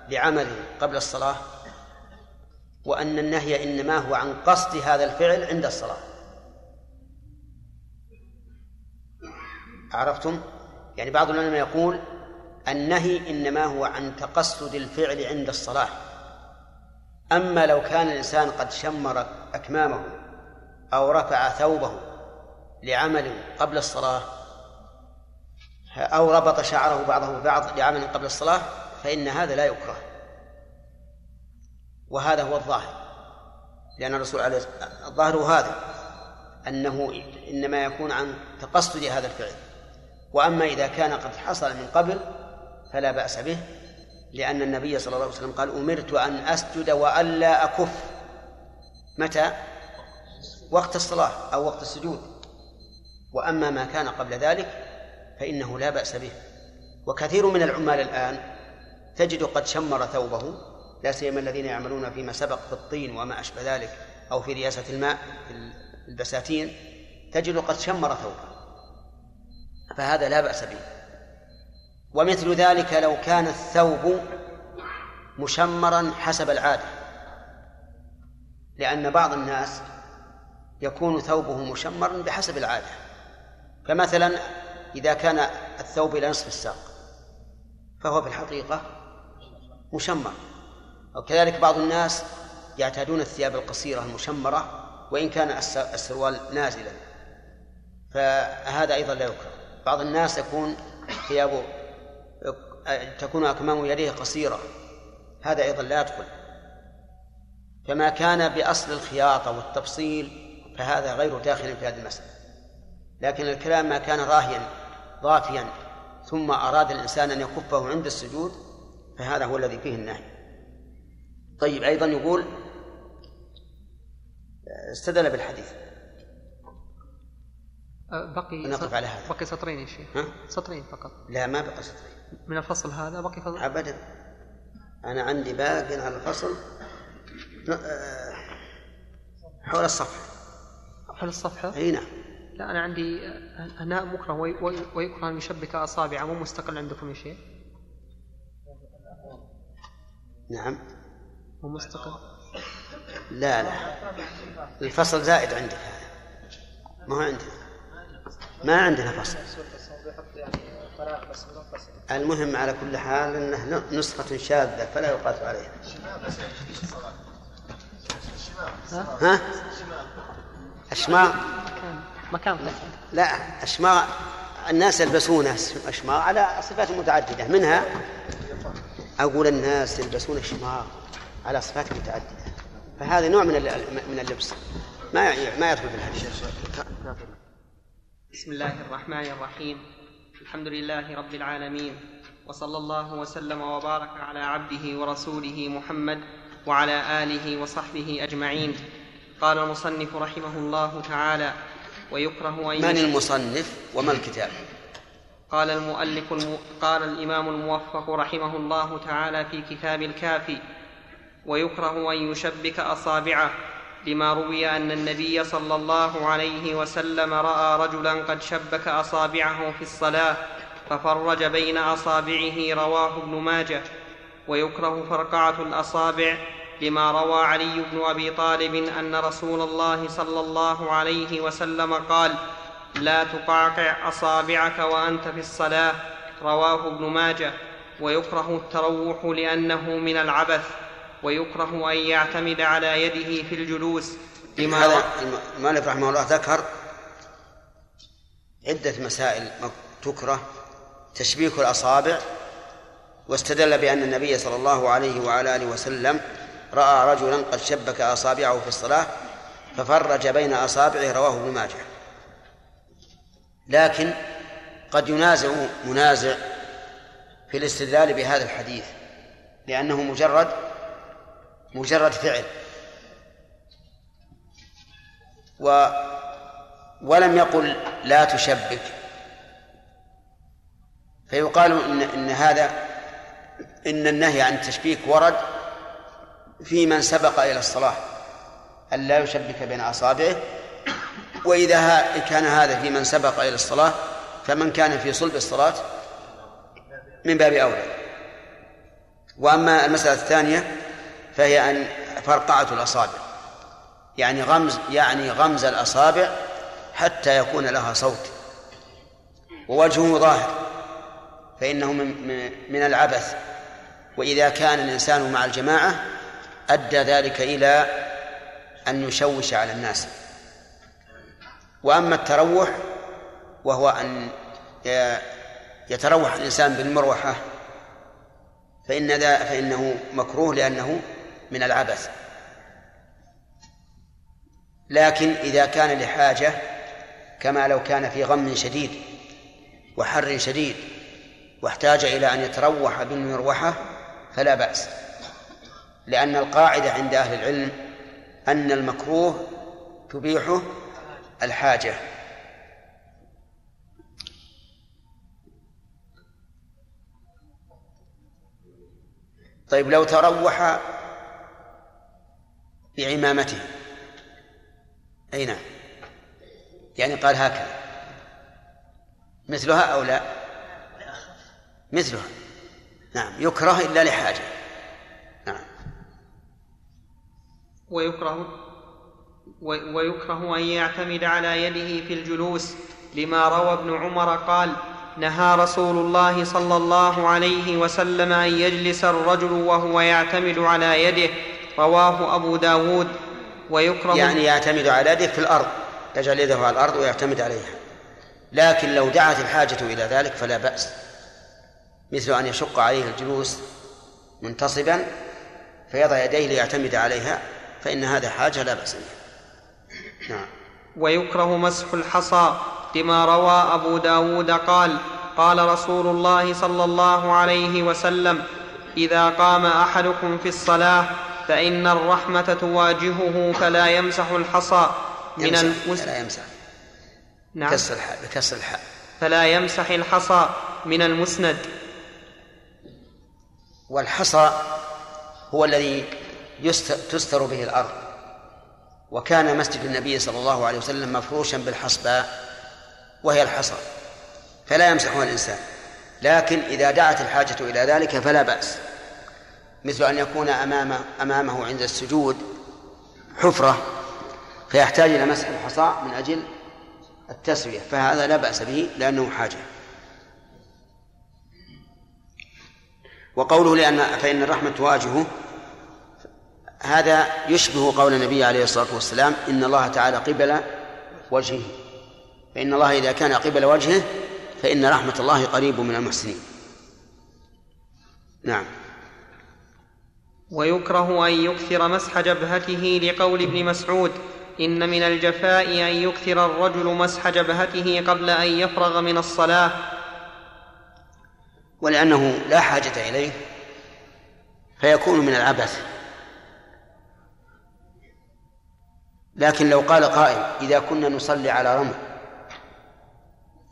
لعمله قبل الصلاة؟ وأن النهي إنما هو عن قصد هذا الفعل عند الصلاة. عرفتم؟ يعني بعض العلماء يقول النهي إنما هو عن تقصد الفعل عند الصلاة. أما لو كان الإنسان قد شمر أكمامه أو رفع ثوبه لعمل قبل الصلاة أو ربط شعره بعضه ببعض لعمل قبل الصلاة فإن هذا لا يكره. وهذا هو الظاهر لأن الرسول عليه الظاهر هذا أنه إنما يكون عن تقصد هذا الفعل. وأما إذا كان قد حصل من قبل فلا بأس به لأن النبي صلى الله عليه وسلم قال أمرت أن أسجد وألا أكف. متى؟ وقت الصلاة أو وقت السجود. وأما ما كان قبل ذلك فإنه لا بأس به. وكثير من العمال الآن تجد قد شمر ثوبه لا سيما الذين يعملون فيما سبق في الطين وما أشبه ذلك أو في رياسة الماء في البساتين تجد قد شمر ثوبه. فهذا لا بأس به. ومثل ذلك لو كان الثوب مشمرا حسب العادة لأن بعض الناس يكون ثوبه مشمرا بحسب العادة. فمثلا إذا كان الثوب إلى نصف الساق فهو في الحقيقة مشمر. وكذلك بعض الناس يعتادون الثياب القصيرة المشمرة وإن كان السروال نازلا فهذا أيضا لا يكره. بعض الناس يكون ثيابه تكون أكمام يديه قصيرة. هذا أيضا لا يدخل. فما كان بأصل الخياطة والتفصيل فهذا غير داخل في هذه المسألة. لكن الكلام ما كان راهيا ضافيا ثم أراد الإنسان أن يكفه عند السجود فهذا هو الذي فيه النهي. طيب أيضا يقول استدل بالحديث. بقي نقف على هذا. بقي سطرين يا شيخ. ها؟ سطرين فقط. لا ما بقى سطرين. من الفصل هذا بقي فصل أبدا. أنا عندي باق على الفصل. أه، حول الصفحة. حول الصفحة؟ أي نعم. لا أنا عندي هناء مكره ويكره أن يشبك أصابعه مو مستقل عندكم يا شيخ؟ نعم. مو مستقل. لا لا. الفصل زائد عندك هذا. ما هو عندنا ما عندنا فصل. المهم على كل حال إنه نسخة شاذة فلا يقاس عليها. ها؟ أشماع مكان لا أشماع الناس يلبسون أشماع على صفات متعددة. منها أقول الناس يلبسون أشماع على صفات متعددة. فهذا نوع من من اللبس. ما ما يدخل في الحديث. بسم الله الرحمن الرحيم. الحمد لله رب العالمين. وصلى الله وسلم وبارك على عبده ورسوله محمد وعلى آله وصحبه أجمعين. قال المصنف رحمه الله تعالى ويكره أن من المصنف وما الكتاب؟ قال المؤلف الم... قال الإمام الموفق رحمه الله تعالى في كتاب الكافي ويكره أن يشبك أصابعه. لما روي أن النبي صلى الله عليه وسلم رأى رجلا قد شبك أصابعه في الصلاة ففرج بين أصابعه رواه ابن ماجه. ويكره فرقعة الأصابع لما روى علي بن أبي طالب أن رسول الله صلى الله عليه وسلم قال لا تقعقع أصابعك وأنت في الصلاة. رواه ابن ماجه. ويكره التروح لأنه من العبث. ويكره أن يعتمد على يده في الجلوس. لما هذا المؤلف رحمه الله ذكر عدة مسائل تكره تشبيك الأصابع واستدل بأن النبي صلى الله عليه وعلى آله وسلم رأى رجلا قد شبك أصابعه في الصلاة ففرج بين أصابعه رواه ابن ماجه. لكن قد ينازع منازع في الاستدلال بهذا الحديث لأنه مجرد مجرد فعل. و ولم يقل لا تشبك. فيقال إن, إن هذا إن النهي عن التشبيك ورد في من سبق إلى الصلاة. أن لا يشبك بين أصابعه. وإذا كان هذا في من سبق إلى الصلاة فمن كان في صلب الصلاة من باب أولى. وأما المسألة الثانية فهي أن فرقعة الأصابع. يعني غمز يعني غمز الأصابع حتى يكون لها صوت. ووجهه ظاهر فإنه من من العبث. وإذا كان الإنسان مع الجماعة أدى ذلك إلى أن يشوش على الناس. وأما التروح وهو أن يتروح الإنسان بالمروحة فإن ذا فإنه مكروه لأنه من العبث. لكن إذا كان لحاجة كما لو كان في غم شديد وحر شديد واحتاج إلى أن يتروح بالمروحة فلا بأس. لأن القاعدة عند أهل العلم أن المكروه تبيحه الحاجة. طيب لو تروح بعمامته. أي نعم. يعني قال هكذا. مثلها أو لا؟ مثلها. نعم. يكره إلا لحاجة. نعم. ويكره ويكره أن يعتمد على يده في الجلوس لما روى ابن عمر قال نهى رسول الله صلى الله عليه وسلم أن يجلس الرجل وهو يعتمد على يده رواه أبو داود ويكره يعني يعتمد على يده في الأرض يجعل يده على الأرض ويعتمد عليها. لكن لو دعت الحاجة إلى ذلك فلا بأس. مثل أن يشق عليه الجلوس منتصبا فيضع يديه ليعتمد عليها فإن هذا حاجة لا بأس بها نعم. ويكره مسح الحصى لما روى أبو داود قال قال رسول الله صلى الله عليه وسلم إذا قام أحدكم في الصلاة فإن الرحمة تواجهه فلا يمسح الحصى من المس... لا يمسح. نعم. بكسر الحاء بكسر الحاء فلا يمسح الحصى من المسند. والحصى هو الذي تستر به الأرض. وكان مسجد النبي صلى الله عليه وسلم مفروشا بالحصباء وهي الحصى. فلا يمسحها الإنسان. لكن إذا دعت الحاجة إلى ذلك فلا بأس. مثل أن يكون أمام أمامه عند السجود حفرة فيحتاج إلى مسح الحصى من أجل التسوية فهذا لا بأس به لأنه حاجة. وقوله لأن فإن الرحمة تواجهه هذا يشبه قول النبي عليه الصلاة والسلام إن الله تعالى قبل وجهه. فإن الله إذا كان قبل وجهه فإن رحمة الله قريب من المحسنين. نعم. ويكره أن يكثر مسح جبهته لقول ابن مسعود إن من الجفاء أن يكثر الرجل مسح جبهته قبل أن يفرغ من الصلاة. ولأنه لا حاجة إليه فيكون من العبث. لكن لو قال قائل إذا كنا نصلي على رمل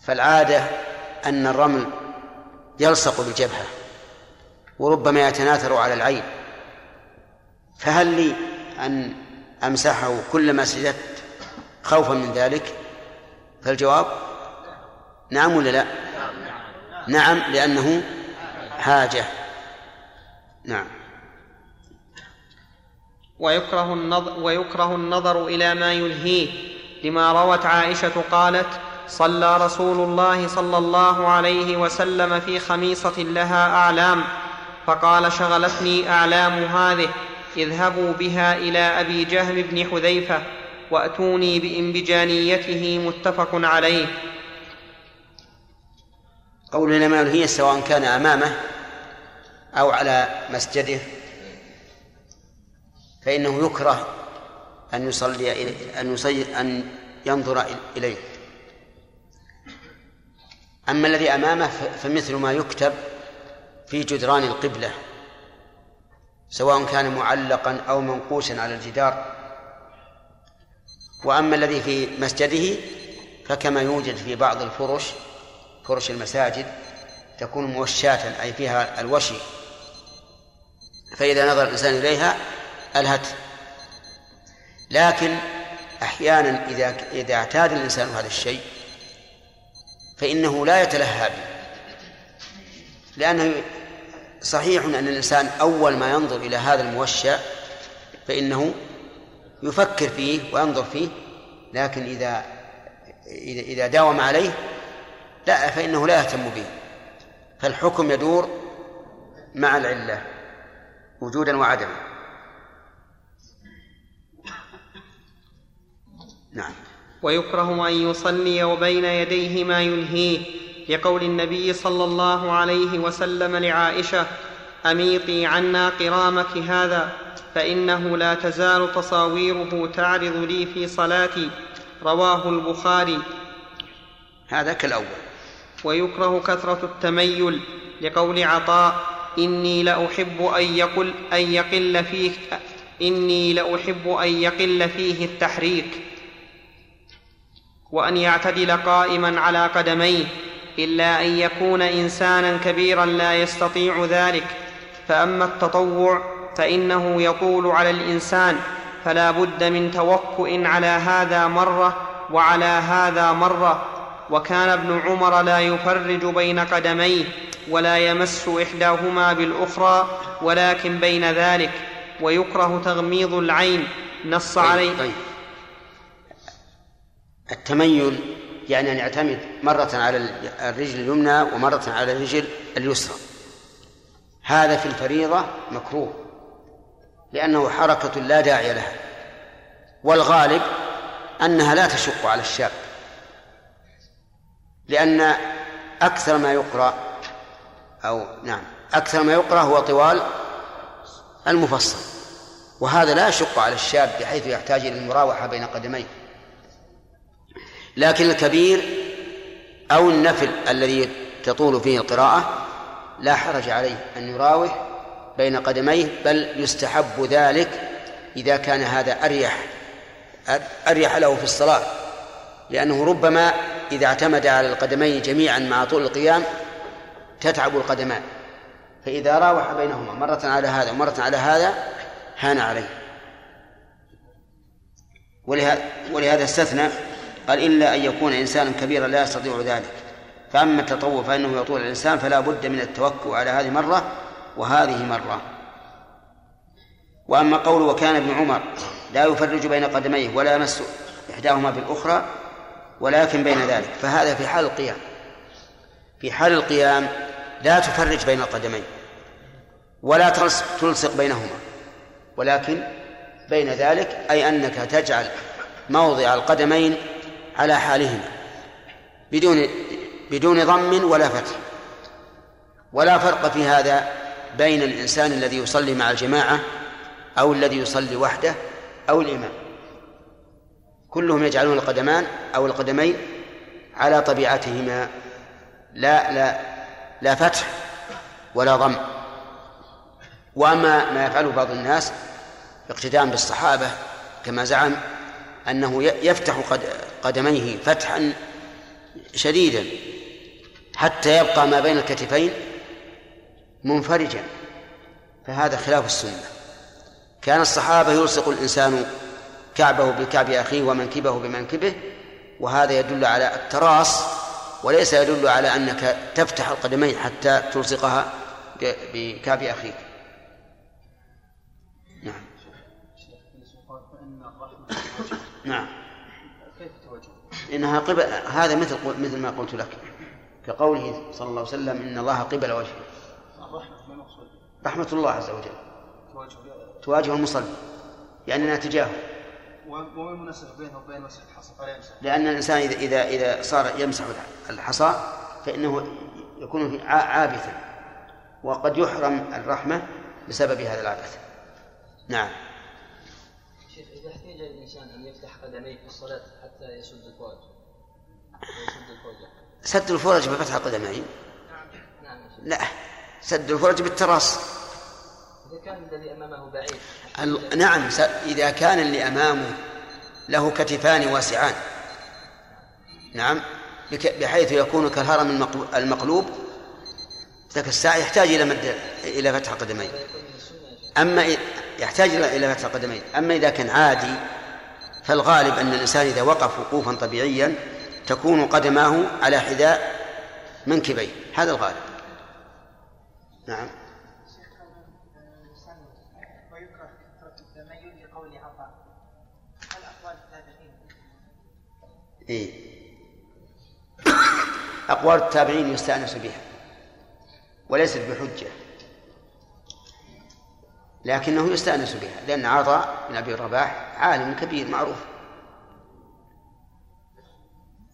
فالعادة أن الرمل يلصق بالجبهة وربما يتناثر على العين. فهل لي أن أمسحه كلما سجدت خوفا من ذلك؟ فالجواب نعم ولا لا؟ نعم لأنه حاجة. نعم. ويكره النظر, ويكره النظر إلى ما يلهيه. لما روت عائشة قالت صلى رسول الله صلى الله عليه وسلم في خميصة لها أعلام فقال شغلتني أعلام هذه اذهبوا بها إلى أبي جهم بن حذيفة وأتوني بإنبجانيته متفق عليه. قول لما يلهيه سواء كان أمامه أو على مسجده فإنه يكره أن يصلي إليه أن يصلي أن ينظر إليه. أما الذي أمامه فمثل ما يكتب في جدران القبلة. سواء كان معلقا أو منقوشا على الجدار. وأما الذي في مسجده فكما يوجد في بعض الفرش فرش المساجد تكون موشاة أي فيها الوشي. فإذا نظر الإنسان إليها ألهت. لكن أحيانا إذا إذا اعتاد الإنسان هذا الشيء فإنه لا يتلهى به. لأنه صحيح أن الإنسان أول ما ينظر إلى هذا الموشى فإنه يفكر فيه وينظر فيه لكن إذا إذا داوم عليه لا فإنه لا يهتم به. فالحكم يدور مع العلة وجودا وعدما. نعم. ويكره أن يصلي وبين يديه ما ينهيه. لقول النبي صلى الله عليه وسلم لعائشة اميطي عنا قرامك هذا فإنه لا تزال تصاويره تعرض لي في صلاتي. رواه البخاري. هذا كالأول. ويكره كثرة التميل لقول عطاء إني لأحب أن يقل أن يقل فيه إني لأحب أن يقل فيه التحريك. وأن يعتدل قائما على قدميه. إلا أن يكون إنسانا كبيرا لا يستطيع ذلك. فأما التطوع فإنه يطول على الإنسان فلا بد من توكؤ على هذا مرة وعلى هذا مرة. وكان ابن عمر لا يفرج بين قدميه ولا يمس إحداهما بالأخرى ولكن بين ذلك. ويكره تغميض العين نص طيب عليه. طيب. التميل يعني أن يعتمد مرة على الرجل اليمنى ومرة على الرجل اليسرى. هذا في الفريضة مكروه لأنه حركة لا داعي لها. والغالب أنها لا تشق على الشاب لأن أكثر ما يقرأ أو نعم أكثر ما يقرأ هو طوال المفصل. وهذا لا يشق على الشاب بحيث يحتاج إلى المراوحة بين قدميه. لكن الكبير أو النفل الذي تطول فيه القراءة لا حرج عليه أن يراوح بين قدميه بل يستحب ذلك إذا كان هذا أريح أريح له في الصلاة. لأنه ربما إذا اعتمد على القدمين جميعا مع طول القيام تتعب القدمان فإذا راوح بينهما مرة على هذا ومرة على هذا هان عليه. ولهذا, استثنى قال إلا أن يكون إنسانا كبيرا لا يستطيع ذلك. فأما التطوع فإنه يطول الإنسان فلا بد من التوكل على هذه مرة وهذه مرة. وأما قوله وكان ابن عمر لا يفرج بين قدميه ولا يمس إحداهما بالأخرى ولكن بين ذلك. فهذا في حال القيام. في حال القيام لا تفرج بين القدمين ولا تلصق بينهما. ولكن بين ذلك أي أنك تجعل موضع القدمين على حالهما بدون بدون ضم ولا فتح. ولا فرق في هذا بين الإنسان الذي يصلي مع الجماعة أو الذي يصلي وحده أو الإمام. كلهم يجعلون القدمان أو القدمين على طبيعتهما. لا لا لا فتح ولا ضم. وأما ما يفعله بعض الناس اقتداء بالصحابة كما زعم أنه يفتح قدميه فتحا شديدا حتى يبقى ما بين الكتفين منفرجا فهذا خلاف السنة. كان الصحابة يلصق الإنسان كعبه بكعب أخيه ومنكبه بمنكبه وهذا يدل على التراص وليس يدل على أنك تفتح القدمين حتى تلصقها بكعب أخيك. نعم. نعم. كيف توجه؟ إنها قبل هذا مثل مثل ما قلت لك. كقوله صلى الله عليه وسلم إن الله قبل وجهه المقصود رحمة الله عز وجل. تواجه المصلي. لأننا تجاهه. وما بينه وبين مسح الحصى؟ فلا يمسح. لأن الإنسان إذا إذا إذا صار يمسح الحصى فإنه يكون عابثا. وقد يحرم الرحمة بسبب هذا العبث نعم. الإنسان أن يفتح قدميه في الصلاة حتى يسد الفرج يسد الفرج سد الفرج بفتح القدمين نعم. لا. سد الفرج بالتراص. إذا كان الذي أمامه بعيد. نعم إذا كان اللي أمامه له كتفان واسعان. نعم. بحيث يكون كالهرم المقلو- المقلوب ذاك الساعة يحتاج إلى مد إلى فتح قدمين أما يحتاج إلى فتح قدمين أما إذا كان عادي فالغالب أن الإنسان إذا وقف وقوفا طبيعيا تكون قدماه على حذاء منكبيه. هذا الغالب. نعم. إيه. أقوال التابعين يستأنس بها وليست بحجة. لكنه يستأنس بها لأن عطاء بن أبي الرباح عالم كبير معروف.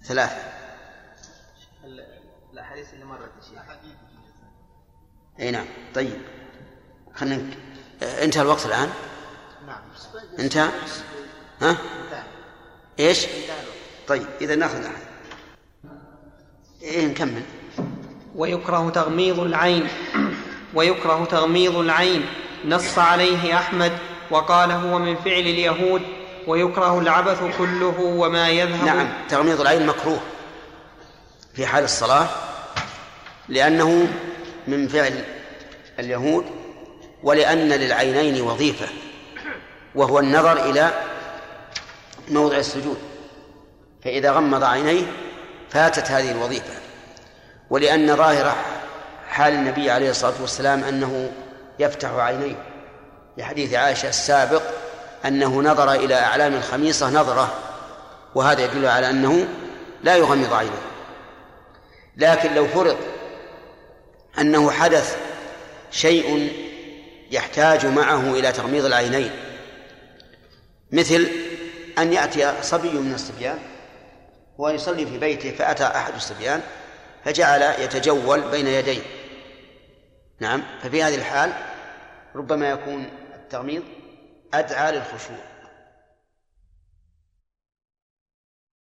ثلاثة. الاحاديث اللي مرت أي نعم. طيب. خلينا نك- انتهى الوقت الآن؟ نعم. انتهى؟ ها؟ انتهى إيش؟ انتهى الوقت. طيب إذا نأخذ إيه نكمل. ويكره تغميض العين. ويكره تغميض العين. نص عليه أحمد وقال هو من فعل اليهود ويكره العبث كله وما يذهب. نعم تغميض العين مكروه في حال الصلاة لأنه من فعل اليهود ولأن للعينين وظيفة وهو النظر إلى موضع السجود. فإذا غمض عينيه فاتت هذه الوظيفة ولأن ظاهر حال النبي عليه الصلاة والسلام أنه يفتح عينيه. لحديث عائشة السابق أنه نظر إلى أعلام الخميصة نظرة وهذا يدل على أنه لا يغمض عينه. لكن لو فرض أنه حدث شيء يحتاج معه إلى تغميض العينين مثل أن يأتي صبي من الصبيان ويصلي في بيته فأتى أحد الصبيان فجعل يتجول بين يديه. نعم. ففي هذه الحال ربما يكون التغميض أدعى للخشوع.